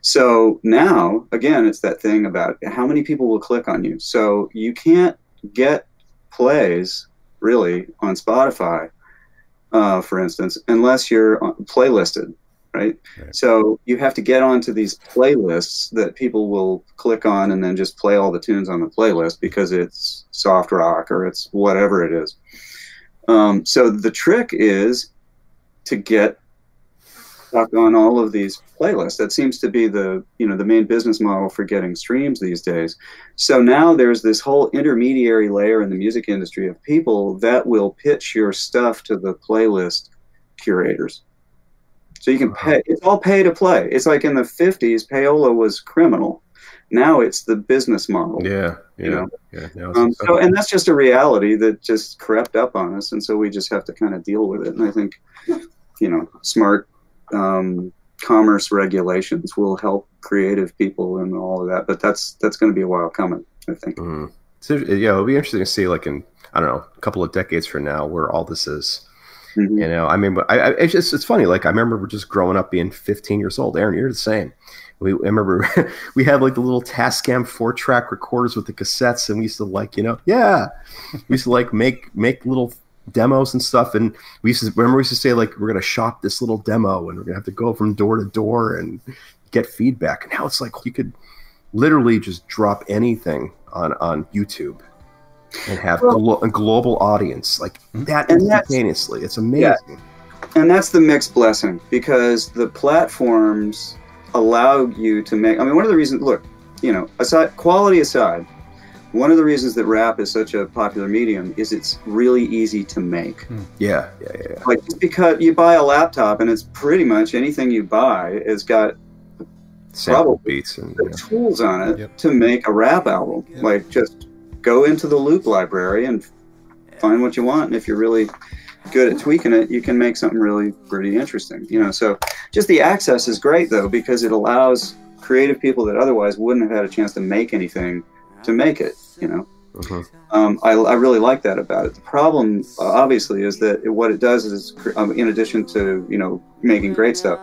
so now again it's that thing about how many people will click on you so you can't get plays really on spotify uh, for instance unless you're playlisted right? right? So you have to get onto these playlists that people will click on and then just play all the tunes on the playlist because it's soft rock or it's whatever it is. Um, so the trick is to get stuck on all of these playlists. That seems to be the you know the main business model for getting streams these days. So now there's this whole intermediary layer in the music industry of people that will pitch your stuff to the playlist curators. So you can pay. It's all pay to play. It's like in the '50s, payola was criminal. Now it's the business model. Yeah, yeah, You know? yeah. Um, so, and that's just a reality that just crept up on us, and so we just have to kind of deal with it. And I think, you know, smart um, commerce regulations will help creative people and all of that. But that's that's going to be a while coming. I think. Mm. So yeah, it'll be interesting to see, like in I don't know, a couple of decades from now, where all this is. Mhm. You know, I mean, but I, I, it's just it's funny. Like I remember just growing up being 15 years old. Aaron, you're the same. We I remember we had like the little Tascam four track recorders with the cassettes, and we used to like, you know, yeah, we used to like make make little demos and stuff. And we used to remember we used to say like we're gonna shop this little demo, and we're gonna have to go from door to door and get feedback. And now it's like you could literally just drop anything on on YouTube and have Well- glo- a global audience like hmm? that And instantaneously. It's amazing. and that's the mixed blessing because the platforms allow you to make i mean one of the reasons look you know aside quality aside one of the reasons that rap is such a popular medium is it's really easy to make hmm. Yeah, yeah, yeah. yeah. like just because you buy a laptop and it's pretty much anything you buy has got Sample beats and the yeah. tools on it Yep. to make a rap album Yep. like just go into the loop library and find what you want and if you're really good at tweaking it you can make something really pretty interesting you know so just the access is great though because it allows creative people that otherwise wouldn't have had a chance to make anything to make it you know Mhm. um, I, I really like that about it. The problem, uh, obviously, is that it, what it does is, um, in addition to you know making great stuff,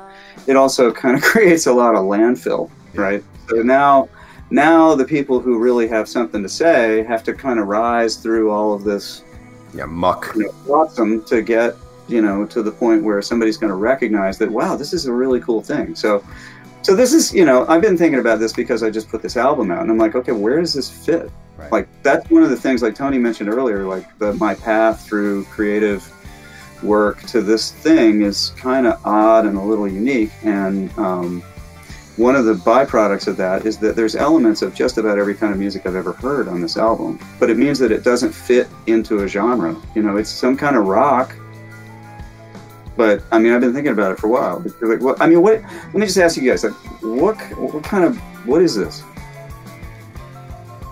it also kind of creates a lot of landfill, right? So now, now the people who really have something to say have to kind of rise through all of this yeah, muck. you know, flotsam to get you know to the point where somebody's going to recognize that wow, this is a really cool thing. So. So this is, you know, I've been thinking about this because I just put this album out, and I'm like, okay, where does this fit? Right. like that's one of the things like tony mentioned earlier like the my path through creative work to this thing is kind of odd and a little unique and um, one of the byproducts of that is that there's elements of just about every kind of music i've ever heard on this album but it means that it doesn't fit into a genre. You know it's some kind of rock but i mean i've been thinking about it for a while. Like, what, i mean what let me just ask you guys like what what kind of what is this?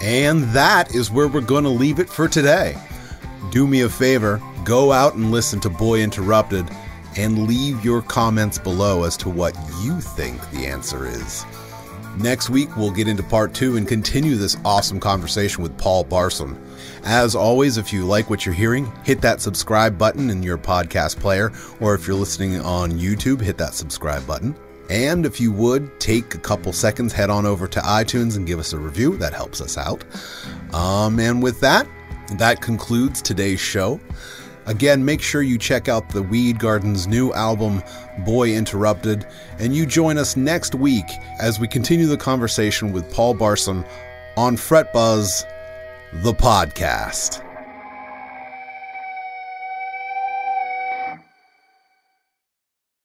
And that is where we're going to leave it for today. Do me a favor, go out and listen to Boy Interrupted and leave your comments below as to what you think the answer is. Next week, we'll get into part two and continue this awesome conversation with Paul Barsom. As always, if you like what you're hearing, hit that subscribe button in your podcast player, or if you're listening on YouTube, hit that subscribe button. And if you would, take a couple seconds, head on over to iTunes and give us a review. That helps us out. Um, and with that, that concludes today's show. Again, make sure you check out the Weed Garden's new album, Boy Interrupted, and you join us next week as we continue the conversation with Paul Barsom on Fret Buzz, the podcast.